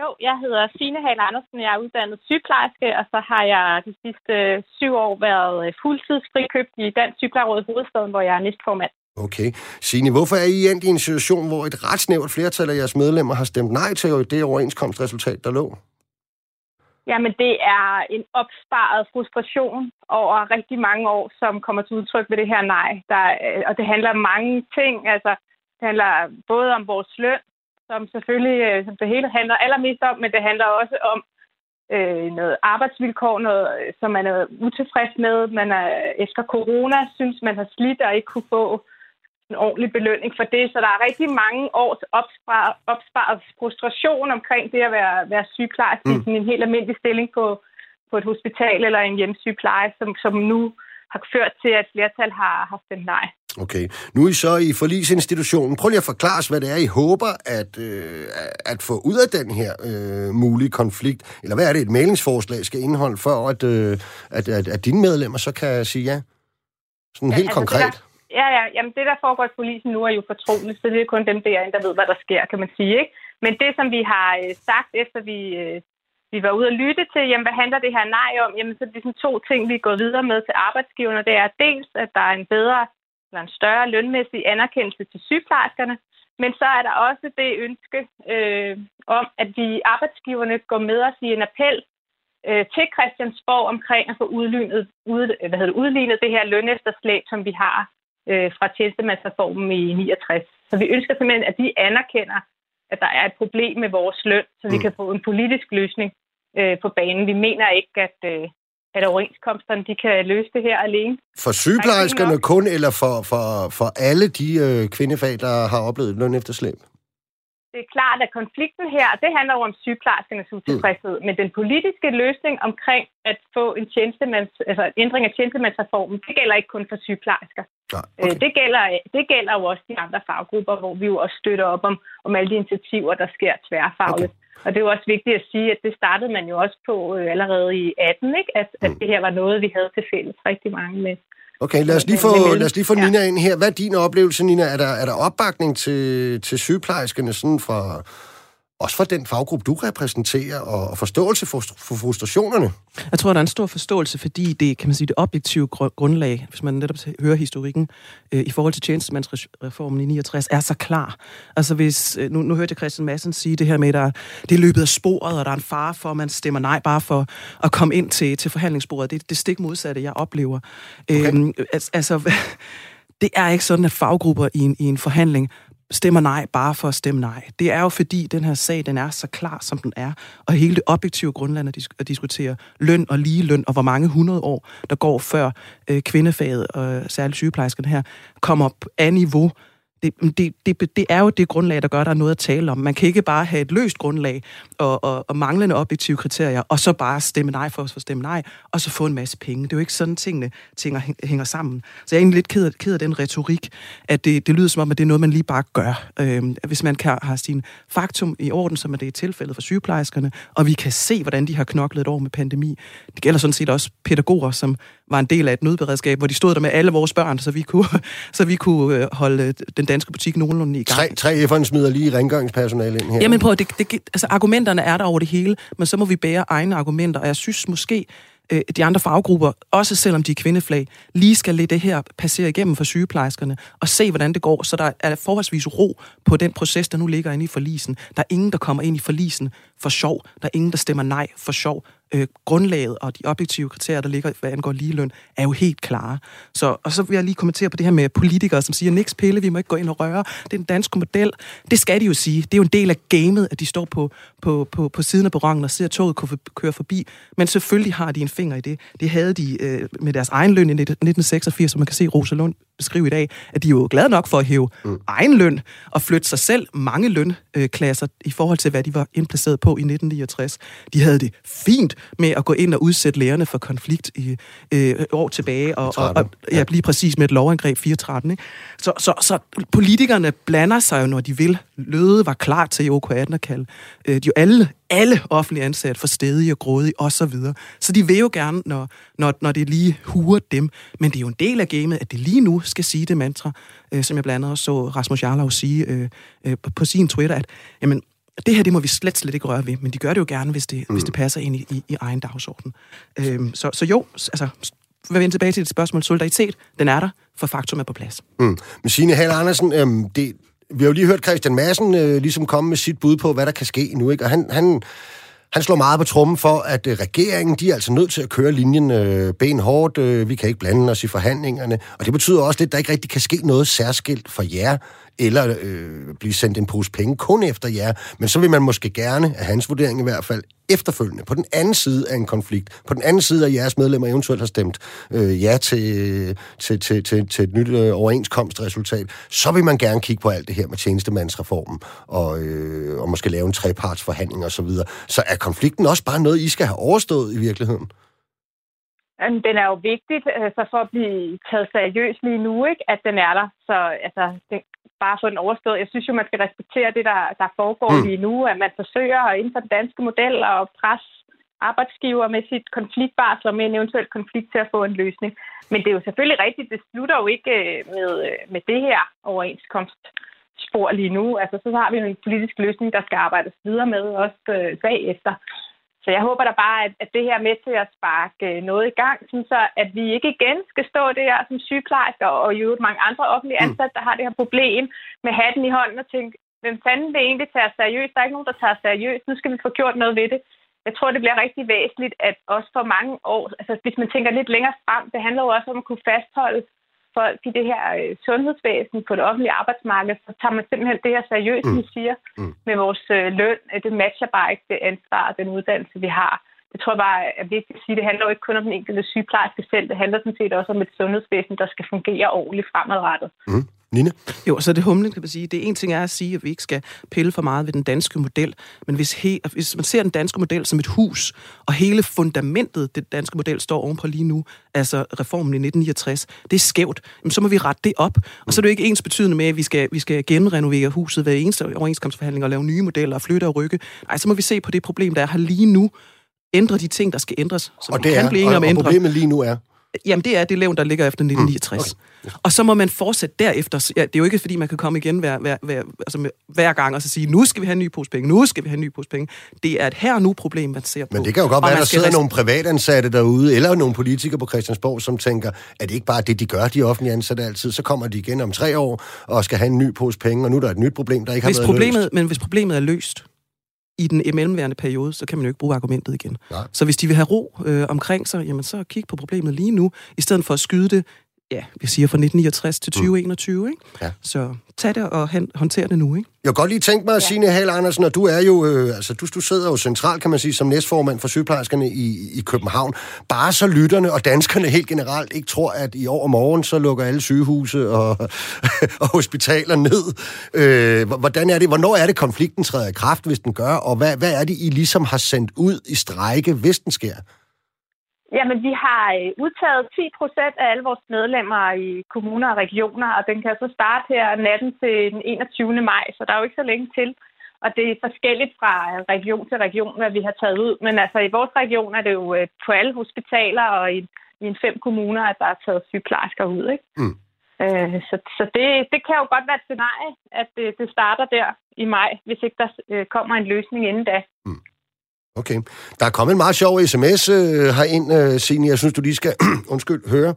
Jo, jeg hedder Signe Hale Andersen. Jeg er uddannet sygeplejerske, og så har jeg de sidste syv år været fuldtidsfrikøbt i Dansk Sygeplejeråd i hovedstaden, hvor jeg er næstformand. Okay. Signe, hvorfor er I endt i en situation, hvor et ret snævert flertal af jeres medlemmer har stemt nej til det overenskomstresultat, der lå? Jamen, det er en opsparet frustration over rigtig mange år, som kommer til udtryk ved det her nej. Der, øh, og det handler om mange ting. Altså, det handler både om vores løn, som selvfølgelig øh, som det hele handler allermest om, men det handler også om øh, noget arbejdsvilkår, noget, øh, som man er utilfreds med. Man er efter corona synes, man har slidt og ikke kunne få en ordentlig belønning for det. Så der er rigtig mange års opsparet, opsparet frustration omkring det at være, være sygeplejerske mm. i en helt almindelig stilling på, på et hospital eller en hjemmesygepleje, som, som nu har ført til, at flertal har, har stemt nej. Okay. Nu er I så i forlisinstitutionen. Prøv lige at forklare os, hvad det er, I håber at, øh, at få ud af den her øh, mulige konflikt. Eller hvad er det, et mailingsforslag skal indeholde, for at, øh, at, at, at dine medlemmer så kan sige ja? Sådan ja, helt altså konkret. Det der, Ja, ja. Jamen, det, der foregår i polisen nu, er jo fortroligt, så det er kun dem derinde, der ved, hvad der sker, kan man sige. Ikke? Men det, som vi har øh, sagt, efter vi, øh, vi var ude og lytte til, jamen, hvad handler det her nej om? Jamen, så er det sådan to ting, vi går videre med til arbejdsgiverne. Det er dels, at der er en bedre eller en større lønmæssig anerkendelse til sygeplejerskerne, men så er der også det ønske øh, om, at vi arbejdsgiverne går med os i en appel øh, til Christiansborg omkring at få udlignet, ud, hvad hedder det, udlignet det her lønefterslæb, som vi har øh, fra tjenestemandsreformen i 69. Så vi ønsker simpelthen, at de anerkender, at der er et problem med vores løn, så vi mm. kan få en politisk løsning øh, på banen. Vi mener ikke, at, øh, at overenskomsterne de kan løse det her alene. For sygeplejerskerne kun, eller for, for, for alle de øh, kvindefag, der har oplevet løn efterslæb? Det er klart, at konflikten her, det handler jo om sygeplejerskernes utilfredshed, mm. men den politiske løsning omkring at få en tjenestemands, altså en ændring af tjenestemandsreformen, det gælder ikke kun for sygeplejersker. Ja, Øh, okay. Det, gælder, det gælder jo også de andre faggrupper, hvor vi jo også støtter op om, om alle de initiativer, der sker tværfagligt. Okay. Og det er jo også vigtigt at sige, at det startede man jo også på øh, allerede i 18, ikke? At, at Mm. det her var noget, vi havde til fælles rigtig mange med. Okay, lad os lige få, Med mellem- lad os lige få ja. Nina ind her. Hvad er din oplevelse, Nina? Er der, er der opbakning til, til sygeplejerskerne sådan fra, også fra den faggruppe, du repræsenterer, og, forståelse for, for frustrationerne? Jeg tror, der er en stor forståelse, fordi det, kan man sige, det objektive gr- grundlag, hvis man netop hører historikken, øh, i forhold til tjenestemandsreformen i 69, er så klar. Altså hvis, øh, nu, nu hørte jeg Christian Madsen sige det her med, at det er løbet af sporet, og der er en fare for, at man stemmer nej bare for at komme ind til, til forhandlingsbordet. Det er det stik modsatte, jeg oplever. Okay. Øhm, al- altså, <laughs> det er ikke sådan, at faggrupper i en, i en forhandling stemmer nej bare for at stemme nej. Det er jo fordi, den her sag, den er så klar, som den er, og hele det objektive grundlag at, at diskutere løn og lige løn, og hvor mange hundrede år, der går før øh, kvindefaget, og særligt sygeplejerskerne her, kommer op af niveau, det, det, det, det er jo det grundlag, der gør, at der er noget at tale om. Man kan ikke bare have et løst grundlag og, og, og manglende objektive kriterier, og så bare stemme nej for at stemme nej, og så få en masse penge. Det er jo ikke sådan, tingene, tingene hænger sammen. Så jeg er egentlig lidt ked af, ked af den retorik, at det, det lyder som om, at det er noget, man lige bare gør. Øhm, hvis man kan har sin faktum i orden, som er det i tilfældet for sygeplejerskerne, og vi kan se, hvordan de har knoklet et år med pandemi. Det gælder sådan set også pædagoger, som var en del af et nødberedskab, hvor de stod der med alle vores børn, så vi kunne, <laughs> så vi kunne øh, holde den danske butik nogenlunde i gang. Tre, tre F'erne smider lige rengøringspersonale ind her. Jamen prøv, det, det, altså argumenterne er der over det hele, men så må vi bære egne argumenter, og jeg synes måske, øh, de andre faggrupper, også selvom de er kvindeflag, lige skal lade det her passere igennem for sygeplejerskerne, og se, hvordan det går, så der er forholdsvis ro på den proces, der nu ligger inde i forlisen. Der er ingen, der kommer ind i forlisen for sjov. Der er ingen, der stemmer nej for sjov. Øh, grundlaget og de objektive kriterier, der ligger, hvad angår ligeløn, er jo helt klare. Så, og så vil jeg lige kommentere på det her med politikere, som siger, niks pille, vi må ikke gå ind og røre. Det er den danske model. Det skal de jo sige. Det er jo en del af gamet, at de står på, på, på, på siden af perronen og ser toget køre forbi. Men selvfølgelig har de en finger i det. Det havde de øh, med deres egen løn i 1986, som man kan se Rosa Lund beskrive i dag, at de er jo glade nok for at hæve mm. egen løn og flytte sig selv mange lønklasser i forhold til, hvad de var indplaceret på i 1969. De havde det fint med at gå ind og udsætte lærerne for konflikt i øh, år tilbage, og, og, og ja, lige præcis med et lovangreb 413. Ikke? Så, så, så politikerne blander sig jo, når de vil. Løde var klar til i OK18 at kalde øh, de jo alle, alle offentlige ansatte for stedige og grådige osv. Så, videre. så de vil jo gerne, når, når, når det lige hurer dem. Men det er jo en del af gamet, at det lige nu skal sige det mantra, øh, som jeg blandt andet også så Rasmus Jarlov sige øh, øh, på sin Twitter, at jamen, det her, det må vi slet, slet ikke røre ved, men de gør det jo gerne, hvis det, mm. hvis det passer ind i, i, i egen dagsorden. Øhm, så, så jo, altså, vil vende tilbage til et spørgsmål. Solidaritet, den er der, for faktum er på plads. Mm. Men Signe Hall Andersen, øhm, det, vi har jo lige hørt Christian Madsen øh, ligesom komme med sit bud på, hvad der kan ske nu, ikke? Og han, han, han slår meget på trummen for, at øh, regeringen, de er altså nødt til at køre linjen øh, benhårdt. Øh, vi kan ikke blande os i forhandlingerne. Og det betyder også lidt, at der ikke rigtig kan ske noget særskilt for jer, eller øh, blive sendt en pose penge kun efter jer. Men så vil man måske gerne, af hans vurdering i hvert fald, efterfølgende, på den anden side af en konflikt, på den anden side af jeres medlemmer eventuelt har stemt øh, ja til, til, til, til, til et nyt øh, overenskomstresultat, så vil man gerne kigge på alt det her med tjenestemandsreformen, og, øh, og måske lave en trepartsforhandling og så videre. Så er konflikten også bare noget, I skal have overstået i virkeligheden? Jamen, Den er jo vigtigt altså for at blive taget seriøst lige nu, ikke? at den er der. Så altså, den, bare få den overstået. Jeg synes jo, man skal respektere det, der, der foregår mm. lige nu, at man forsøger inden for den danske model at presse arbejdsgiver med sit konfliktvarsel og med en eventuel konflikt til at få en løsning. Men det er jo selvfølgelig rigtigt, det slutter jo ikke med, med det her overenskomstspor lige nu. Altså, så har vi en politisk løsning, der skal arbejdes videre med også øh, bagefter. Så jeg håber da bare, at, at det her er med til at sparke noget i gang, sådan så at vi ikke igen skal stå der som sygeplejersker og i øvrigt mange andre offentlige ansatte, der har det her problem med hatten i hånden og tænke, hvem fanden vil egentlig tage seriøst? Der er ikke nogen, der tager seriøst. Nu skal vi få gjort noget ved det. Jeg tror, det bliver rigtig væsentligt, at også for mange år, altså hvis man tænker lidt længere frem, det handler jo også om at kunne fastholde folk i det her øh, sundhedsvæsen på det offentlige arbejdsmarked, så tager man simpelthen det her seriøst, mm. vi siger, mm. med vores øh, løn. Det matcher bare ikke det ansvar og den uddannelse, vi har. Det tror jeg bare er vigtigt at sige. Det handler jo ikke kun om den enkelte sygeplejerske selv. Det handler sådan set også om et sundhedsvæsen, der skal fungere ordentligt fremadrettet. Mm. Nina? Jo, så det humlen, kan man sige. Det er en ting er at sige, at vi ikke skal pille for meget ved den danske model, men hvis, he, hvis man ser den danske model som et hus, og hele fundamentet, det danske model står ovenpå lige nu, altså reformen i 1969, det er skævt, jamen, så må vi rette det op. Og så er det jo ikke ens betydende med, at vi skal, vi skal genrenovere huset hver eneste overenskomstforhandling og lave nye modeller og flytte og rykke. Nej, så må vi se på det problem, der er her lige nu, ændre de ting, der skal ændres, som og det kan er, blive og, og problemet lige nu er? Jamen, det er det levn, der ligger efter 1969. Mm, okay. Og så må man fortsætte derefter. Ja, det er jo ikke, fordi man kan komme igen hver, hver, hver, altså hver gang og så sige, nu skal vi have en ny pose penge, nu skal vi have en ny pose penge. Det er et her nu problem, man ser på. Men det kan jo godt være, at der sidder nogle privatansatte derude, eller nogle politikere på Christiansborg, som tænker, at det ikke bare det, de gør, de offentlige ansatte altid. Så kommer de igen om tre år og skal have en ny pose penge, og nu er der et nyt problem, der ikke hvis har været problemet, løst. Men hvis problemet er løst, i den mellemværende periode, så kan man jo ikke bruge argumentet igen. Nej. Så hvis de vil have ro øh, omkring sig, jamen så kig på problemet lige nu, i stedet for at skyde det, ja, vi siger fra 1969 til 2021, mm. ikke? Ja. Så tag det og håndter det nu, ikke? Jeg kan godt lige tænke mig, ja. Signe Hal Andersen, og du er jo, øh, altså du, du sidder jo centralt, kan man sige, som næstformand for sygeplejerskerne i, i København. Bare så lytterne og danskerne helt generelt ikke tror, at i år og morgen, så lukker alle sygehuse og, <laughs> og hospitaler ned. Øh, hvordan er det, hvornår er det, konflikten træder i kraft, hvis den gør, og hvad, hvad er det, I ligesom har sendt ud i strejke, hvis den sker? Jamen, vi har øh, udtaget 10 procent af alle vores medlemmer i kommuner og regioner, og den kan så starte her natten til den 21. maj, så der er jo ikke så længe til. Og det er forskelligt fra region til region, hvad vi har taget ud. Men altså, i vores region er det jo øh, på alle hospitaler og i, i en fem kommuner, at der er taget sygeplejersker ud. Ikke? Mm. Øh, så så det, det kan jo godt være et scenarie, at det, det starter der i maj, hvis ikke der øh, kommer en løsning inden da. Mm. Okay. Der er kommet en meget sjov sms øh, herind, øh, Signe. Jeg synes, du lige skal <clears throat> undskyld, høre.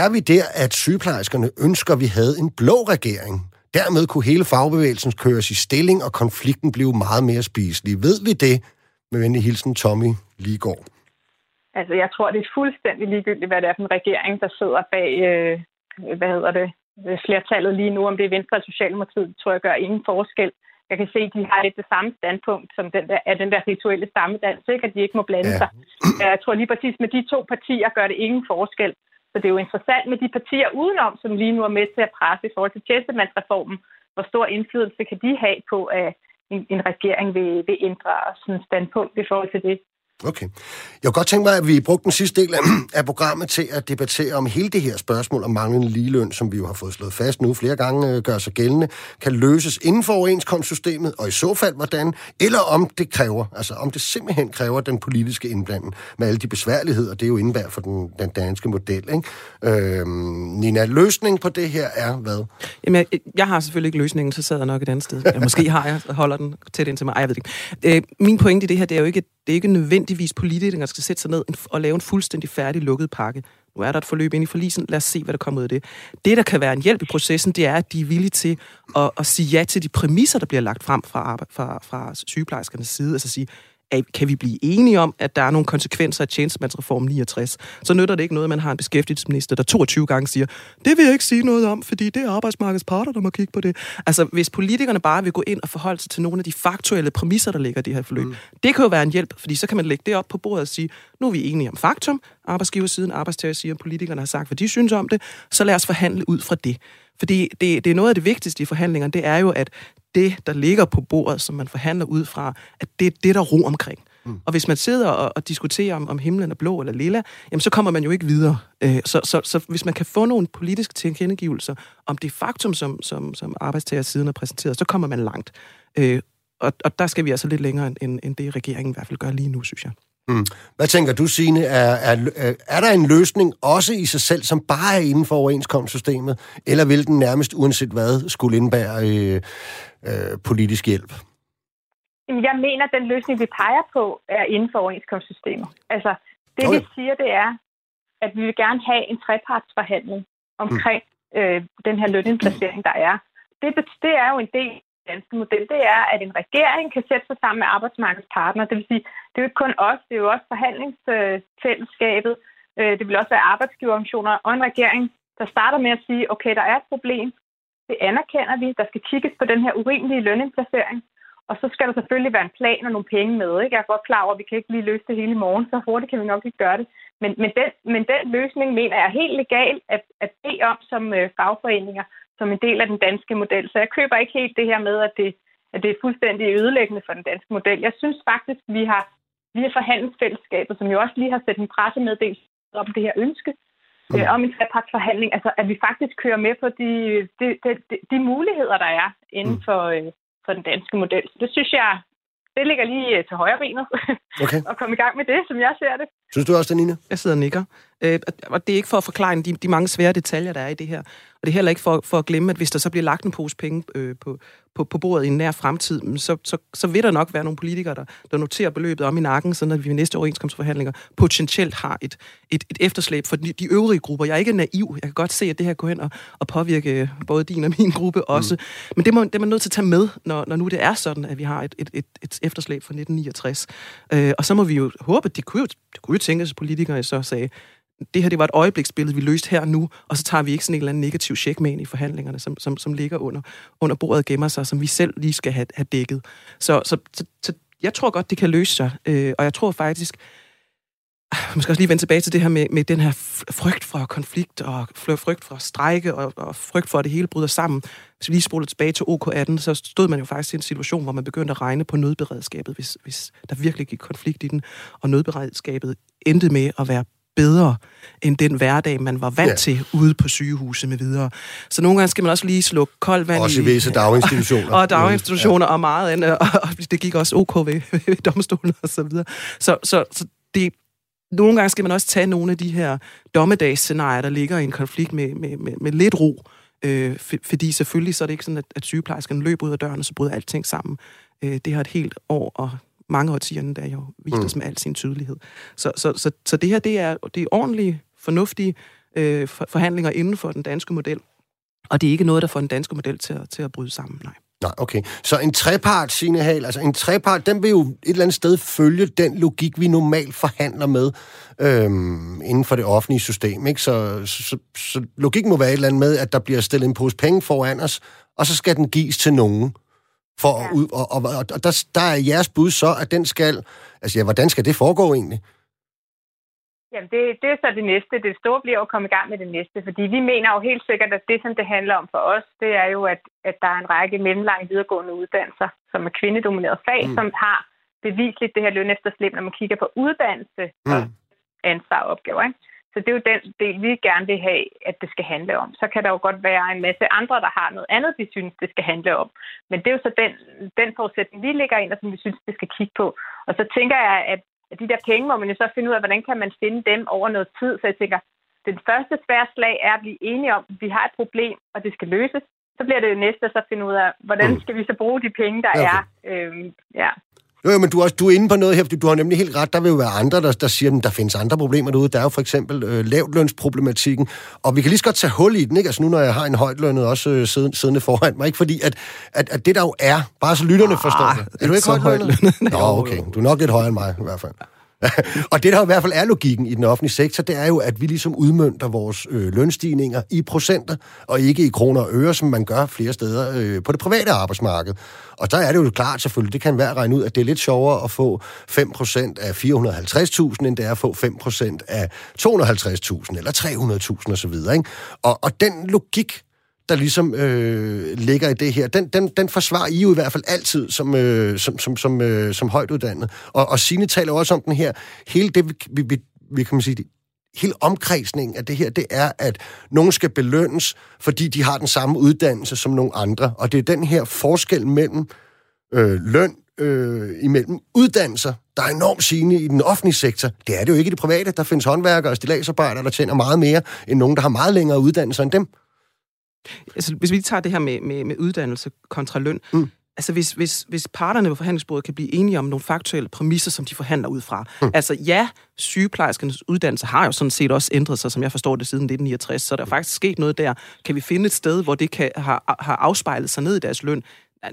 Er vi der, at sygeplejerskerne ønsker, at vi havde en blå regering? Dermed kunne hele fagbevægelsen køres i stilling, og konflikten blev meget mere spiselig. Ved vi det? Med venlig hilsen, Tommy Ligård. Altså, jeg tror, det er fuldstændig ligegyldigt, hvad det er for en regering, der sidder bag, øh, hvad hedder det, flertallet lige nu. Om det er Venstre og Socialdemokratiet, tror jeg gør ingen forskel jeg kan se, at de har lidt det samme standpunkt som den der, af den der rituelle stammedans, ikke? at de ikke må blande ja. sig. Jeg tror lige præcis, med de to partier gør det ingen forskel. Så det er jo interessant med de partier udenom, som lige nu er med til at presse i forhold til tjenestemandsreformen. Hvor stor indflydelse kan de have på, at en, en regering vil, vil ændre sådan standpunkt i forhold til det? Okay. Jeg kunne godt tænke mig, at vi brugte den sidste del <clears throat> af programmet til at debattere om hele det her spørgsmål om manglende ligeløn, som vi jo har fået slået fast nu flere gange øh, gør sig gældende, kan løses inden for overenskomstsystemet, og i så fald hvordan, eller om det kræver, altså om det simpelthen kræver den politiske indblanding med alle de besværligheder, det er jo indbær for den, den danske model. Ikke? Øhm, Nina, løsning på det her er hvad? Jamen, jeg, jeg har selvfølgelig ikke løsningen, så sidder jeg nok et andet sted. Ja, måske har jeg, holder den tæt ind til mig. Ej, jeg ved ikke. Øh, min pointe i det her, det er jo ikke det er ikke nødvendigvis politikere, der skal sætte sig ned og lave en fuldstændig færdig lukket pakke. Nu er der et forløb ind i forlisen. Lad os se, hvad der kommer ud af det. Det, der kan være en hjælp i processen, det er, at de er villige til at, at sige ja til de præmisser, der bliver lagt frem fra, fra, fra sygeplejerskernes side. Altså sige, kan vi blive enige om, at der er nogle konsekvenser af tjenestemandsreformen 69, så nytter det ikke noget, at man har en beskæftigelsesminister, der 22 gange siger, det vil jeg ikke sige noget om, fordi det er arbejdsmarkedets parter, der må kigge på det. Altså, hvis politikerne bare vil gå ind og forholde sig til nogle af de faktuelle præmisser, der ligger i det her forløb, mm. det kan jo være en hjælp, fordi så kan man lægge det op på bordet og sige, nu er vi enige om faktum, arbejdsgiversiden, arbejdstager siger, at politikerne har sagt, hvad de synes om det, så lad os forhandle ud fra det. Fordi det, det er noget af det vigtigste i forhandlingerne, det er jo, at det, der ligger på bordet, som man forhandler ud fra, at det er det, der ro omkring. Mm. Og hvis man sidder og, og diskuterer, om, om himlen er blå eller lilla, jamen så kommer man jo ikke videre. Øh, så, så, så hvis man kan få nogle politiske tilkendegivelser om det faktum, som, som, som arbejdstager siden har præsenteret, så kommer man langt. Øh, og, og der skal vi altså lidt længere, end, end det regeringen i hvert fald gør lige nu, synes jeg. Mm. Hvad tænker du, Signe? Er, er, er der en løsning også i sig selv, som bare er inden for overenskomstsystemet, eller vil den nærmest uanset hvad skulle indbære øh, øh, politisk hjælp? Jeg mener, at den løsning, vi peger på, er inden for overenskomstsystemet. Altså, det okay. vi siger, det er, at vi vil gerne have en trepartsforhandling omkring mm. øh, den her lønindplacering, der er. Det, det er jo en del danske model, det er, at en regering kan sætte sig sammen med arbejdsmarkedets partner. Det vil sige, det er jo ikke kun os, det er jo også forhandlingsfællesskabet. Øh, det vil også være arbejdsgiverorganisationer og en regering, der starter med at sige, okay, der er et problem. Det anerkender vi. Der skal kigges på den her urimelige lønindplacering. Og så skal der selvfølgelig være en plan og nogle penge med. Ikke? Jeg er godt klar over, at vi kan ikke lige løse det hele i morgen, så hurtigt kan vi nok ikke gøre det. Men, men, den, men den løsning mener jeg er helt legal at, at bede om som øh, fagforeninger, som en del af den danske model. Så jeg køber ikke helt det her med, at det, at det er fuldstændig ødelæggende for den danske model. Jeg synes faktisk, vi har via forhandlingsfællesskabet, som jo også lige har sat en pressemeddelelse om det her ønske, mm. øh, om en trepartsforhandling, altså at vi faktisk kører med på de, de, de, de, de muligheder, der er inden mm. for, øh, for den danske model. Det synes jeg, det ligger lige øh, til højre benet okay. <laughs> og komme i gang med det, som jeg ser det. Synes du også, Danine? Jeg sidder og nikker. Øh, og det er ikke for at forklare de, de mange svære detaljer, der er i det her. Og det er heller ikke for, for at glemme, at hvis der så bliver lagt en pose penge øh, på, på, på bordet i en nær fremtid, så, så, så vil der nok være nogle politikere, der, der noterer beløbet om i nakken, så at vi ved næste overenskomstforhandlinger potentielt har et, et, et efterslæb for de, de øvrige grupper. Jeg er ikke naiv. Jeg kan godt se, at det her går hen og, og påvirke både din og min gruppe også. Mm. Men det, må, det er man nødt til at tage med, når, når nu det er sådan, at vi har et, et, et, et efterslæb fra 1969. Øh, og så må vi jo håbe, at det kunne jo, det kunne jo tænkes, at politikere så sagde, det her det var et øjebliksbillede, vi løste her nu, og så tager vi ikke sådan en eller anden negativ check med ind i forhandlingerne, som, som, som ligger under, under bordet og gemmer sig, som vi selv lige skal have, have dækket. Så, så, så, så jeg tror godt, det kan løse sig, øh, og jeg tror faktisk, ah, man skal også lige vende tilbage til det her med, med den her frygt for konflikt, og frygt for strejke, og, og frygt for, at det hele bryder sammen. Hvis vi lige spoler tilbage til OK18, så stod man jo faktisk i en situation, hvor man begyndte at regne på nødberedskabet, hvis, hvis der virkelig gik konflikt i den, og nødberedskabet endte med at være bedre end den hverdag, man var vant ja. til ude på sygehuse med videre. Så nogle gange skal man også lige slukke koldt vand også i... visse daginstitutioner. <laughs> og daginstitutioner ja. og meget andet, og, og det gik også ok ved, <laughs> ved domstolen og så videre. Så, så, så det, nogle gange skal man også tage nogle af de her dommedagsscenarier, der ligger i en konflikt med, med, med, med lidt ro. Øh, for, fordi selvfølgelig så er det ikke sådan, at, at sygeplejerskerne løber ud af døren, og så bryder alting sammen. Øh, det har et helt år og mange årtierne, der jo viste mm. os med al sin tydelighed. Så, så, så, så det her, det er, det er ordentlige, fornuftige øh, forhandlinger inden for den danske model. Og det er ikke noget, der får den danske model til at, til at bryde sammen, nej. Nej, okay. Så en trepart, Signe Hal, altså en trepart, den vil jo et eller andet sted følge den logik, vi normalt forhandler med øhm, inden for det offentlige system. Ikke? Så, så, så, så logikken må være et eller andet med, at der bliver stillet en pose penge foran os, og så skal den gives til nogen. For ja. ud, og, og, og der, der er jeres bud så, at den skal... Altså ja, hvordan skal det foregå egentlig? Jamen, det, det er så det næste. Det store bliver at komme i gang med det næste, fordi vi mener jo helt sikkert, at det, som det handler om for os, det er jo, at, at der er en række mellemlange videregående uddannelser, som er kvindedomineret fag, mm. som har bevisligt det her lønefterslæb, når man kigger på uddannelse mm. og ansvar og opgaver. Ikke? Så det er jo den del, vi gerne vil have, at det skal handle om. Så kan der jo godt være en masse andre, der har noget andet, de synes, det skal handle om. Men det er jo så den, den forudsætning, vi ligger ind, og som vi synes, det skal kigge på. Og så tænker jeg, at de der penge må man jo så finde ud af, hvordan kan man finde dem over noget tid. Så jeg tænker, den første svære slag er at blive enige om, at vi har et problem, og det skal løses. Så bliver det jo næste at så finde ud af, hvordan mm. skal vi så bruge de penge, der okay. er. Øhm, ja. Jo, men du er, også, du er inde på noget her, fordi du har nemlig helt ret. Der vil jo være andre, der, der siger, at der findes andre problemer derude. Der er jo for eksempel øh, lavtlønsproblematikken. Og vi kan lige så godt tage hul i den, ikke? Altså nu, når jeg har en højtlønnet også øh, siddende, siddende foran mig. Ikke fordi, at, at, at det der jo er, bare så lytterne ah, forstår det. Er du ikke højtlønnet? Nå, okay. Du er nok lidt højere end mig i hvert fald. <laughs> og det, der i hvert fald er logikken i den offentlige sektor, det er jo, at vi ligesom udmønter vores øh, lønstigninger i procenter, og ikke i kroner og øre, som man gør flere steder øh, på det private arbejdsmarked. Og der er det jo klart selvfølgelig, det kan være regne ud, at det er lidt sjovere at få 5% af 450.000, end det er at få 5% af 250.000 eller 300.000 osv. Ikke? Og, og den logik der ligesom øh, ligger i det her, den, den, den forsvarer I jo i hvert fald altid som, øh, som, som, som, øh, som højt uddannet. Og, og Signe taler også om den her, hele det, vi, vi, vi kan man sige, hele omkredsningen af det her, det er, at nogen skal belønnes, fordi de har den samme uddannelse som nogle andre. Og det er den her forskel mellem øh, løn, øh, imellem uddannelser, der er enormt sigende i den offentlige sektor. Det er det jo ikke i det private. Der findes håndværkere og stilagsarbejdere, der tjener meget mere end nogen, der har meget længere uddannelser end dem. Altså, hvis vi tager det her med, med, med uddannelse kontra løn, mm. altså hvis, hvis, hvis parterne på forhandlingsbordet kan blive enige om nogle faktuelle præmisser, som de forhandler ud fra. Mm. Altså ja, sygeplejerskernes uddannelse har jo sådan set også ændret sig, som jeg forstår det, siden 1969, så der er faktisk sket noget der. Kan vi finde et sted, hvor det kan have, have afspejlet sig ned i deres løn?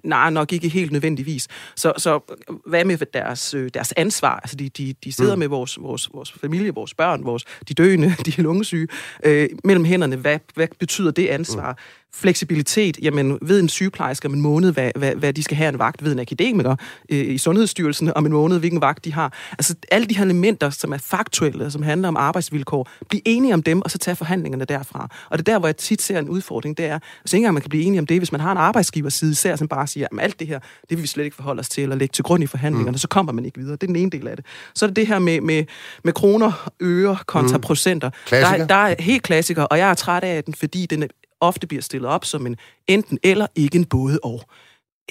Nej, nok ikke helt nødvendigvis. Så, så hvad med deres, øh, deres ansvar? Altså, de, de, de sidder mm. med vores, vores, vores familie, vores børn, vores, de døende, <laughs> de lungesyge, øh, mellem hænderne. Hvad, hvad betyder det ansvar? Fleksibilitet. Jamen, ved en sygeplejerske om en måned, hvad, hvad, hvad de skal have en vagt, ved en akademiker øh, i Sundhedsstyrelsen om en måned, hvilken vagt de har. Altså, alle de her elementer, som er faktuelle, som handler om arbejdsvilkår, bliv enige om dem, og så tage forhandlingerne derfra. Og det er der, hvor jeg tit ser en udfordring, det er, altså ikke engang man kan blive enige om det, hvis man har en arbejdsgiverside, især som bare siger, at alt det her, det vil vi slet ikke forholde os til, eller lægge til grund i forhandlingerne, mm. så kommer man ikke videre. Det er den ene del af det. Så er det det her med, med, med kroner, øre kontra mm. procenter. Klassiker. Der, der er helt klassiker, og jeg er træt af den, fordi den ofte bliver stillet op som en enten eller, ikke en både og.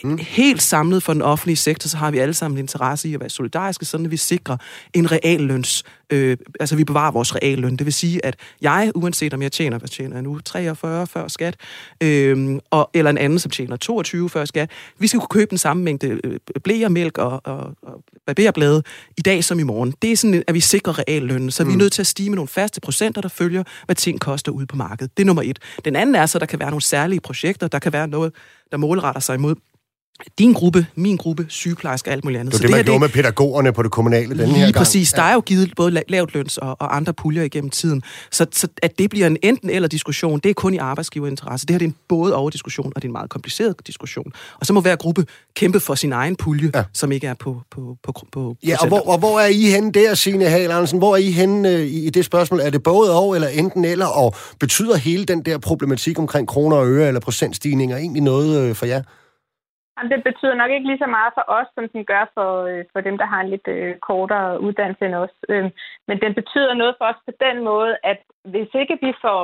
Mm. Helt samlet for den offentlige sektor, så har vi alle sammen interesse i at være solidariske, sådan at vi sikrer en realløns, øh, altså vi bevarer vores realløn. Det vil sige, at jeg, uanset om jeg tjener, hvad tjener jeg nu, 43 før skat, øh, og, eller en anden, som tjener 22 før skat, vi skal kunne købe den samme mængde øh, blære, mælk og, og, og barberblade i dag som i morgen. Det er sådan, at vi sikrer reallønnen, så mm. vi er nødt til at stige med nogle faste procenter, der følger, hvad ting koster ude på markedet. Det er nummer et. Den anden er så, at der kan være nogle særlige projekter, der kan være noget, der målretter sig imod din gruppe, min gruppe, sygeplejersker og alt muligt andet. Det er det, man gjorde med pædagogerne på det kommunale den her gang. præcis. Der er jo givet både lavt løns og, og andre puljer igennem tiden. Så, så at det bliver en enten eller diskussion, det er kun i arbejdsgiverinteresse. Det her det er en både over diskussion, og det er en meget kompliceret diskussion. Og så må hver gruppe kæmpe for sin egen pulje, ja. som ikke er på på på, på Ja, og hvor, og hvor er I henne der, Signe Hal Andersen? Hvor er I henne øh, i det spørgsmål? Er det både og, eller enten eller? Og betyder hele den der problematik omkring kroner og øre eller procentstigninger egentlig noget øh, for jer? Jamen, det betyder nok ikke lige så meget for os, som den gør for, øh, for dem, der har en lidt øh, kortere uddannelse end os. Øh, men den betyder noget for os på den måde, at hvis ikke vi får,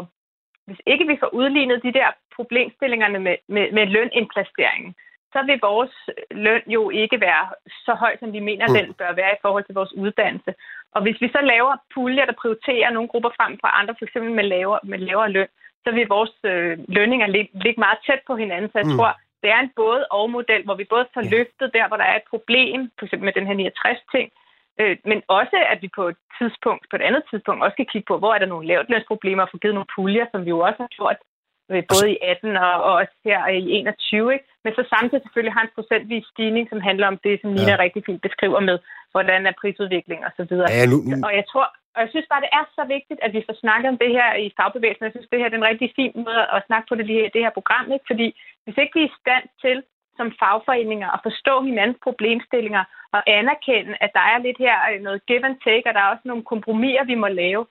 hvis ikke vi får udlignet de der problemstillingerne med, med, med lønindplaceringen, så vil vores løn jo ikke være så høj, som vi mener, mm. den bør være i forhold til vores uddannelse. Og hvis vi så laver puljer, der prioriterer nogle grupper frem for andre, f.eks. med lavere, med lavere løn, så vil vores øh, lønninger ligge, ligge meget tæt på hinanden. Så jeg mm. tror, det er en både og model, hvor vi både får løftet der, hvor der er et problem, for eksempel med den her 69 ting, øh, men også at vi på et tidspunkt, på et andet tidspunkt, også kan kigge på, hvor er der nogle lavtlønsproblemer, og få givet nogle puljer, som vi jo også har gjort øh, både i 18 og, og også her i 21, ikke? men så samtidig selvfølgelig har en procentvis stigning, som handler om det, som Nina ja. rigtig fint beskriver med, hvordan er prisudvikling og så videre. Ja, nu, nu. Og jeg tror, og jeg synes bare, det er så vigtigt, at vi får snakket om det her i fagbevægelsen. Jeg synes, det her er en rigtig fin måde at snakke på det, det her program. Ikke? Fordi hvis ikke vi er i stand til som fagforeninger at forstå hinandens problemstillinger og anerkende, at der er lidt her øh, noget give and take, og der er også nogle kompromiser, vi må lave.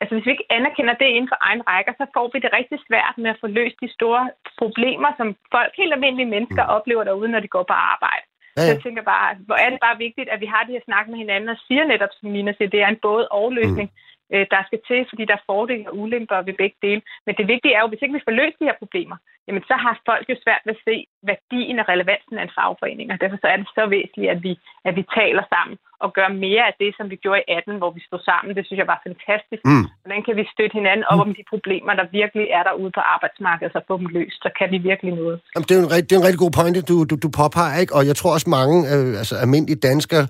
Altså hvis vi ikke anerkender det inden for egen rækker, så får vi det rigtig svært med at få løst de store problemer, som folk, helt almindelige mennesker, mm. oplever derude, når de går på arbejde. Ja. Så jeg tænker bare, hvor er det bare vigtigt, at vi har de her snak med hinanden og siger netop, som Nina siger, det er en både og løsning. Mm øh, der skal til, fordi der er fordele og ulemper ved begge dele. Men det vigtige er jo, hvis ikke vi får løst de her problemer, jamen så har folk jo svært ved at se værdien og relevansen af en fagforening. Og derfor så er det så væsentligt, at vi, at vi taler sammen og gør mere af det, som vi gjorde i 18, hvor vi stod sammen. Det synes jeg var fantastisk. Mm. Hvordan kan vi støtte hinanden op mm. om de problemer, der virkelig er derude på arbejdsmarkedet, så få dem løst, så kan vi virkelig noget. Jamen, det, er en, det er en rigtig god pointe, du, du, du påpeger, ikke? og jeg tror også mange øh, altså, almindelige danskere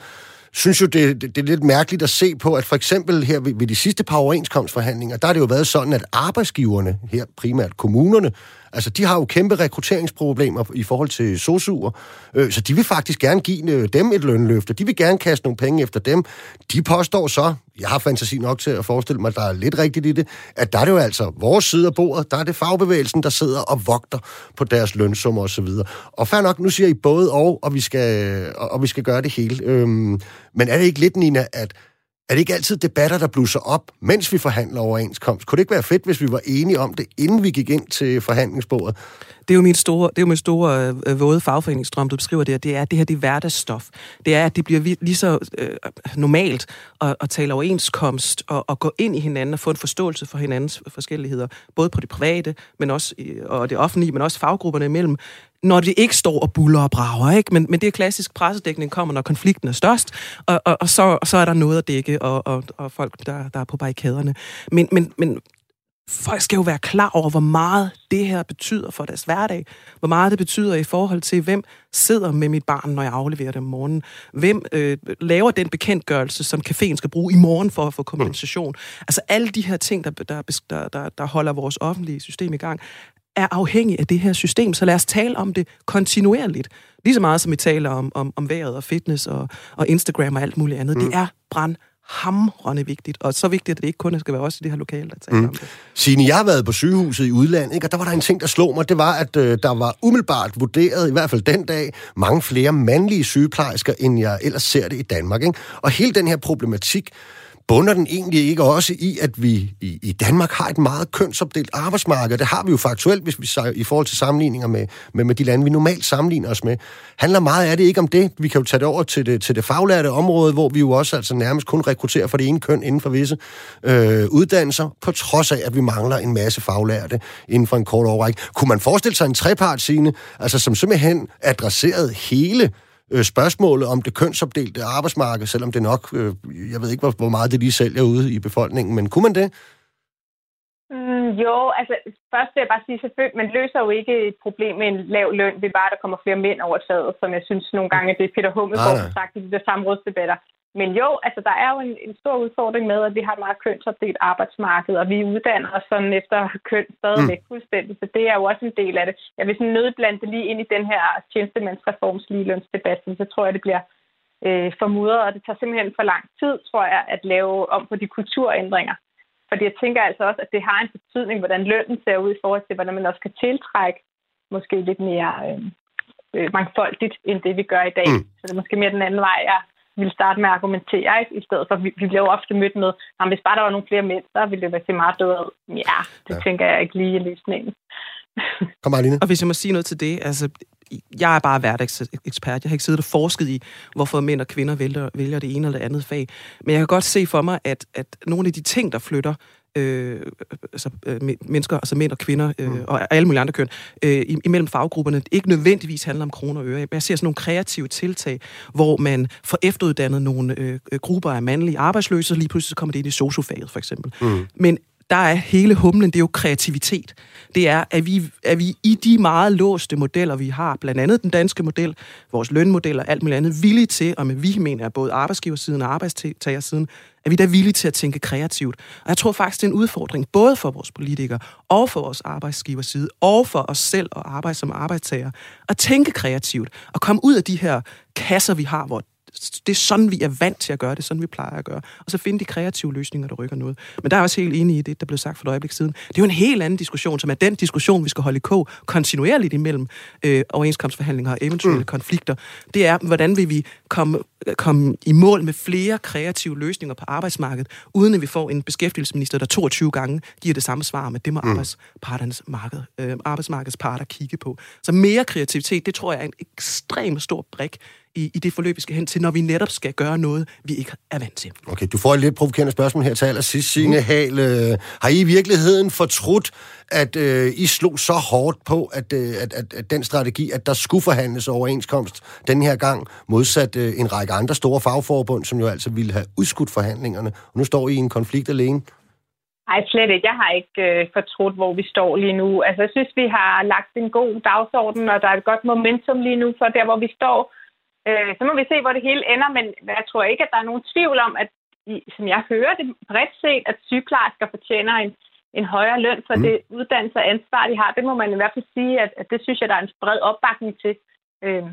synes jo, det, det, det er lidt mærkeligt at se på, at for eksempel her ved, ved de sidste par overenskomstforhandlinger, der har det jo været sådan, at arbejdsgiverne, her primært kommunerne, Altså, de har jo kæmpe rekrutteringsproblemer i forhold til sosuer, øh, så de vil faktisk gerne give øh, dem et lønløft, de vil gerne kaste nogle penge efter dem. De påstår så, jeg har fantasi nok til at forestille mig, at der er lidt rigtigt i det, at der er det jo altså vores side af bordet, der er det fagbevægelsen, der sidder og vogter på deres lønsummer osv. videre. og fair nok, nu siger I både og, og vi skal, og, og vi skal gøre det hele. Øhm, men er det ikke lidt, Nina, at er det ikke altid debatter, der blusser op, mens vi forhandler overenskomst? Kunne det ikke være fedt, hvis vi var enige om det, inden vi gik ind til forhandlingsbordet? Det er jo min store, det er jo min store øh, våde fagforeningsdrøm, du beskriver det, det er, at det her det er hverdagsstof. Det er, at det bliver lige så øh, normalt at, at tale overenskomst og, og gå ind i hinanden og få en forståelse for hinandens forskelligheder, både på det private, men også og det offentlige, men også faggrupperne imellem, når det ikke står og buller og brager, ikke? Men, men det er klassisk pressedækning kommer, når konflikten er størst, og, og, og så, så er der noget at dække, og, og, og folk, der, der er på barrikaderne. Men, men, men folk skal jo være klar over, hvor meget det her betyder for deres hverdag. Hvor meget det betyder i forhold til, hvem sidder med mit barn, når jeg afleverer det om morgenen. Hvem øh, laver den bekendtgørelse, som caféen skal bruge i morgen for at få kompensation. Mm. Altså alle de her ting, der, der, der, der holder vores offentlige system i gang, er afhængig af det her system, så lad os tale om det kontinuerligt. Lige så meget som vi taler om, om, om vejret og fitness og, og Instagram og alt muligt andet. Mm. Det er brand hamrende vigtigt, og så vigtigt, at det ikke kun skal være os i det her lokale, der taler mm. om det. Signe, jeg har været på sygehuset i udlandet, ikke? og der var der en ting, der slog mig, det var, at øh, der var umiddelbart vurderet, i hvert fald den dag, mange flere mandlige sygeplejersker, end jeg ellers ser det i Danmark. Ikke? Og hele den her problematik, bunder den egentlig ikke også i, at vi i, i Danmark har et meget kønsopdelt arbejdsmarked? Det har vi jo faktuelt, hvis vi i forhold til sammenligninger med, med, med de lande, vi normalt sammenligner os med. Handler meget af det ikke om det? Vi kan jo tage det over til det, til det faglærte område, hvor vi jo også altså nærmest kun rekrutterer for det ene køn inden for visse øh, uddannelser, på trods af, at vi mangler en masse faglærte inden for en kort overrække. Kunne man forestille sig en trepartscene, altså som simpelthen adresserede hele øh, spørgsmålet om det kønsopdelte arbejdsmarked, selvom det nok, øh, jeg ved ikke, hvor, hvor meget det lige sælger ude i befolkningen, men kunne man det? Mm, jo, altså først vil jeg bare sige, selvfølgelig, man løser jo ikke et problem med en lav løn ved bare, at der kommer flere mænd over taget, som jeg synes nogle gange, det er Peter Hummelgaard har sagt i de der samrådsdebatter. Men jo, altså der er jo en, en stor udfordring med, at vi har et meget kønsopdelt arbejdsmarked, og vi uddanner os sådan efter køn stadigvæk mm. fuldstændig, så det er jo også en del af det. Jeg vil sådan nødblande det lige ind i den her tjenestemandsreforms ligelønsdebat, så tror jeg, det bliver øh, formudret, og det tager simpelthen for lang tid, tror jeg, at lave om på de kulturændringer. Fordi jeg tænker altså også, at det har en betydning, hvordan lønnen ser ud i forhold til, hvordan man også kan tiltrække måske lidt mere øh, øh, mangfoldigt, end det vi gør i dag. Mm. Så det er måske mere den anden vej, jeg ville starte med at argumentere, ikke? i stedet for, vi, vi bliver jo ofte mødt med, at hvis bare der var nogle flere mænd, så ville det være til meget bedre. Ja, det ja. tænker jeg ikke lige i løsningen. Kom, Marlene. Og hvis jeg må sige noget til det, altså, jeg er bare hverdagsekspert. Jeg har ikke siddet og forsket i, hvorfor mænd og kvinder vælger, vælger det ene eller det andet fag. Men jeg kan godt se for mig, at, at nogle af de ting, der flytter øh, altså, øh, mennesker, altså mænd og kvinder øh, mm. og alle mulige andre køn, øh, imellem faggrupperne, ikke nødvendigvis handler om kroner og øre. Jeg ser sådan nogle kreative tiltag, hvor man får efteruddannet nogle øh, grupper af mandlige arbejdsløse, og lige pludselig kommer det ind i sociofaget, for eksempel. Mm. Men der er hele humlen, det er jo kreativitet. Det er, at vi, at vi i de meget låste modeller, vi har, blandt andet den danske model, vores lønmodeller, alt muligt andet, villige til, og med vi mener både arbejdsgiversiden og arbejdstagersiden, er vi da villige til at tænke kreativt. Og jeg tror faktisk, det er en udfordring, både for vores politikere, og for vores arbejdsgiverside, og for os selv og arbejde som arbejdstager, at tænke kreativt, og komme ud af de her kasser, vi har, hvor det er sådan, vi er vant til at gøre det, sådan vi plejer at gøre. Og så finde de kreative løsninger, der rykker noget. Men der er også helt enig i det, der blev sagt for et øjeblik siden. Det er jo en helt anden diskussion, som er den diskussion, vi skal holde i kog kontinuerligt imellem øh, overenskomstforhandlinger og eventuelle mm. konflikter. Det er, hvordan vil vi komme, komme i mål med flere kreative løsninger på arbejdsmarkedet, uden at vi får en beskæftigelsesminister, der 22 gange giver det samme svar, med det må mm. arbejdsparternes marked, øh, arbejdsmarkedsparter kigge på. Så mere kreativitet, det tror jeg er en ekstremt stor brik i, i det forløb, vi skal hen til, når vi netop skal gøre noget, vi ikke er vant til. Okay, du får et lidt provokerende spørgsmål her til allersidst. Signe mm. Hal, øh, har I i virkeligheden fortrudt, at øh, I slog så hårdt på, at, øh, at, at, at den strategi, at der skulle forhandles overenskomst den her gang, modsat øh, en række andre store fagforbund, som jo altså ville have udskudt forhandlingerne. Og nu står I i en konflikt alene. Nej, slet ikke. Jeg har ikke øh, fortrudt, hvor vi står lige nu. Altså, jeg synes, vi har lagt en god dagsorden, og der er et godt momentum lige nu for der, hvor vi står. Øh, så må vi se, hvor det hele ender, men jeg tror ikke, at der er nogen tvivl om, at som jeg hører det bredt set, at sygeplejersker fortjener en, en højere løn for mm. det uddannelse og ansvar, de har. Det må man i hvert fald sige, at, at det synes jeg, der er en bred opbakning til øh,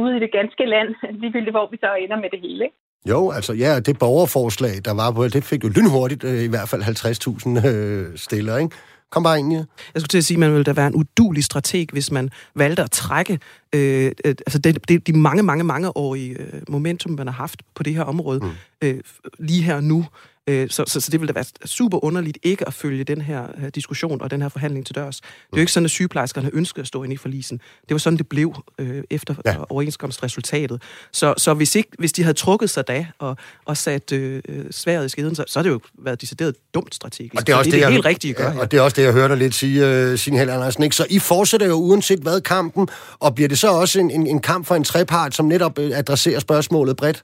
ude i det ganske land, <laughs> ligegyldigt hvor vi så ender med det hele. Ikke? Jo, altså ja, det borgerforslag, der var på, det fik jo lynhurtigt øh, i hvert fald 50.000 øh, stiller, ikke? Kom bare ind, ja. Jeg skulle til at sige, at man ville da være en udulig strateg, hvis man valgte at trække øh, øh, altså det, det, de mange, mange, mange årige øh, momentum, man har haft på det her område, mm. øh, lige her nu. Øh, så, så, så det ville da være super underligt ikke at følge den her, øh, diskussion og den her forhandling til dørs. Det er jo ikke sådan, at sygeplejerskerne ønskede at stå inde i forlisen. Det var sådan, det blev øh, efter ja. overenskomstresultatet. Så, så hvis, ikke, hvis de havde trukket sig da og, og sat øh, sværet i skeden, så, så har det jo været decideret dumt strategisk. Og det er også det, det, er det helt rigtigt at gøre. Ja, og det er også det, jeg hørte dig lidt sige, uh, Signe Andersen. Ikke? Så I fortsætter jo uanset hvad kampen, og bliver det så også en, en, en kamp for en trepart, som netop adresserer spørgsmålet bredt?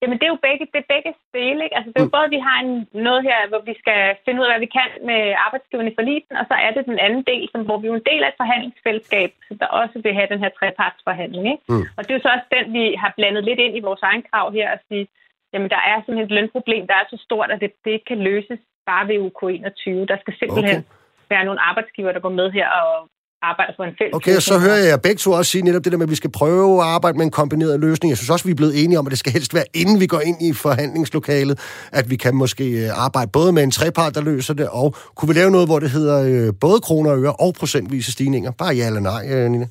Jamen, det er jo begge, det er begge spil, ikke? Altså, det er jo mm. både, at vi har en, noget her, hvor vi skal finde ud af, hvad vi kan med arbejdsgiverne i forlisen, og så er det den anden del, som, hvor vi er en del af et forhandlingsfællesskab, der også vil have den her trepartsforhandling, ikke? Mm. Og det er jo så også den, vi har blandet lidt ind i vores egen krav her, at sige, jamen, der er simpelthen et lønproblem, der er så stort, at det, det ikke kan løses bare ved UK 21. Der skal simpelthen okay. være nogle arbejdsgiver, der går med her og arbejder for en fælles Okay, og så hører jeg begge to også sige netop det der med, at vi skal prøve at arbejde med en kombineret løsning. Jeg synes også, vi er blevet enige om, at det skal helst være, inden vi går ind i forhandlingslokalet, at vi kan måske øh, arbejde både med en trepart, der løser det, og kunne vi lave noget, hvor det hedder øh, både kroner og øre og procentvise stigninger? Bare ja eller nej, øh, Nina?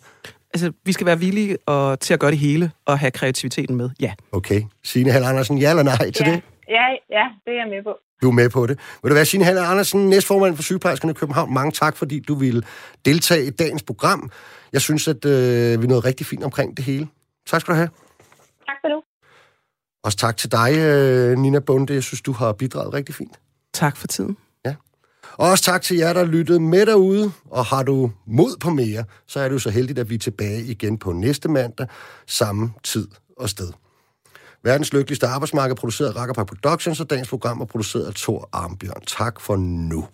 Altså, vi skal være villige og, til at gøre det hele og have kreativiteten med, ja. Okay. Signe Hall Andersen, ja eller nej til ja. det? Ja, ja, det er jeg med på. Du er med på det. Vil du være, Signe Hall Andersen, næstformand for sygeplejerskerne i København. Mange tak, fordi du ville deltage i dagens program. Jeg synes, at øh, vi nåede rigtig fint omkring det hele. Tak skal du have. Tak for du. Også tak til dig, øh, Nina Bunde. Jeg synes, du har bidraget rigtig fint. Tak for tiden. Ja. Og også tak til jer, der lyttede med derude. Og har du mod på mere, så er du så heldigt, at vi er tilbage igen på næste mandag, samme tid og sted. Verdens lykkeligste arbejdsmarked produceret af Rakkerpark Productions, og dagens program er produceret af Thor Armbjørn. Tak for nu.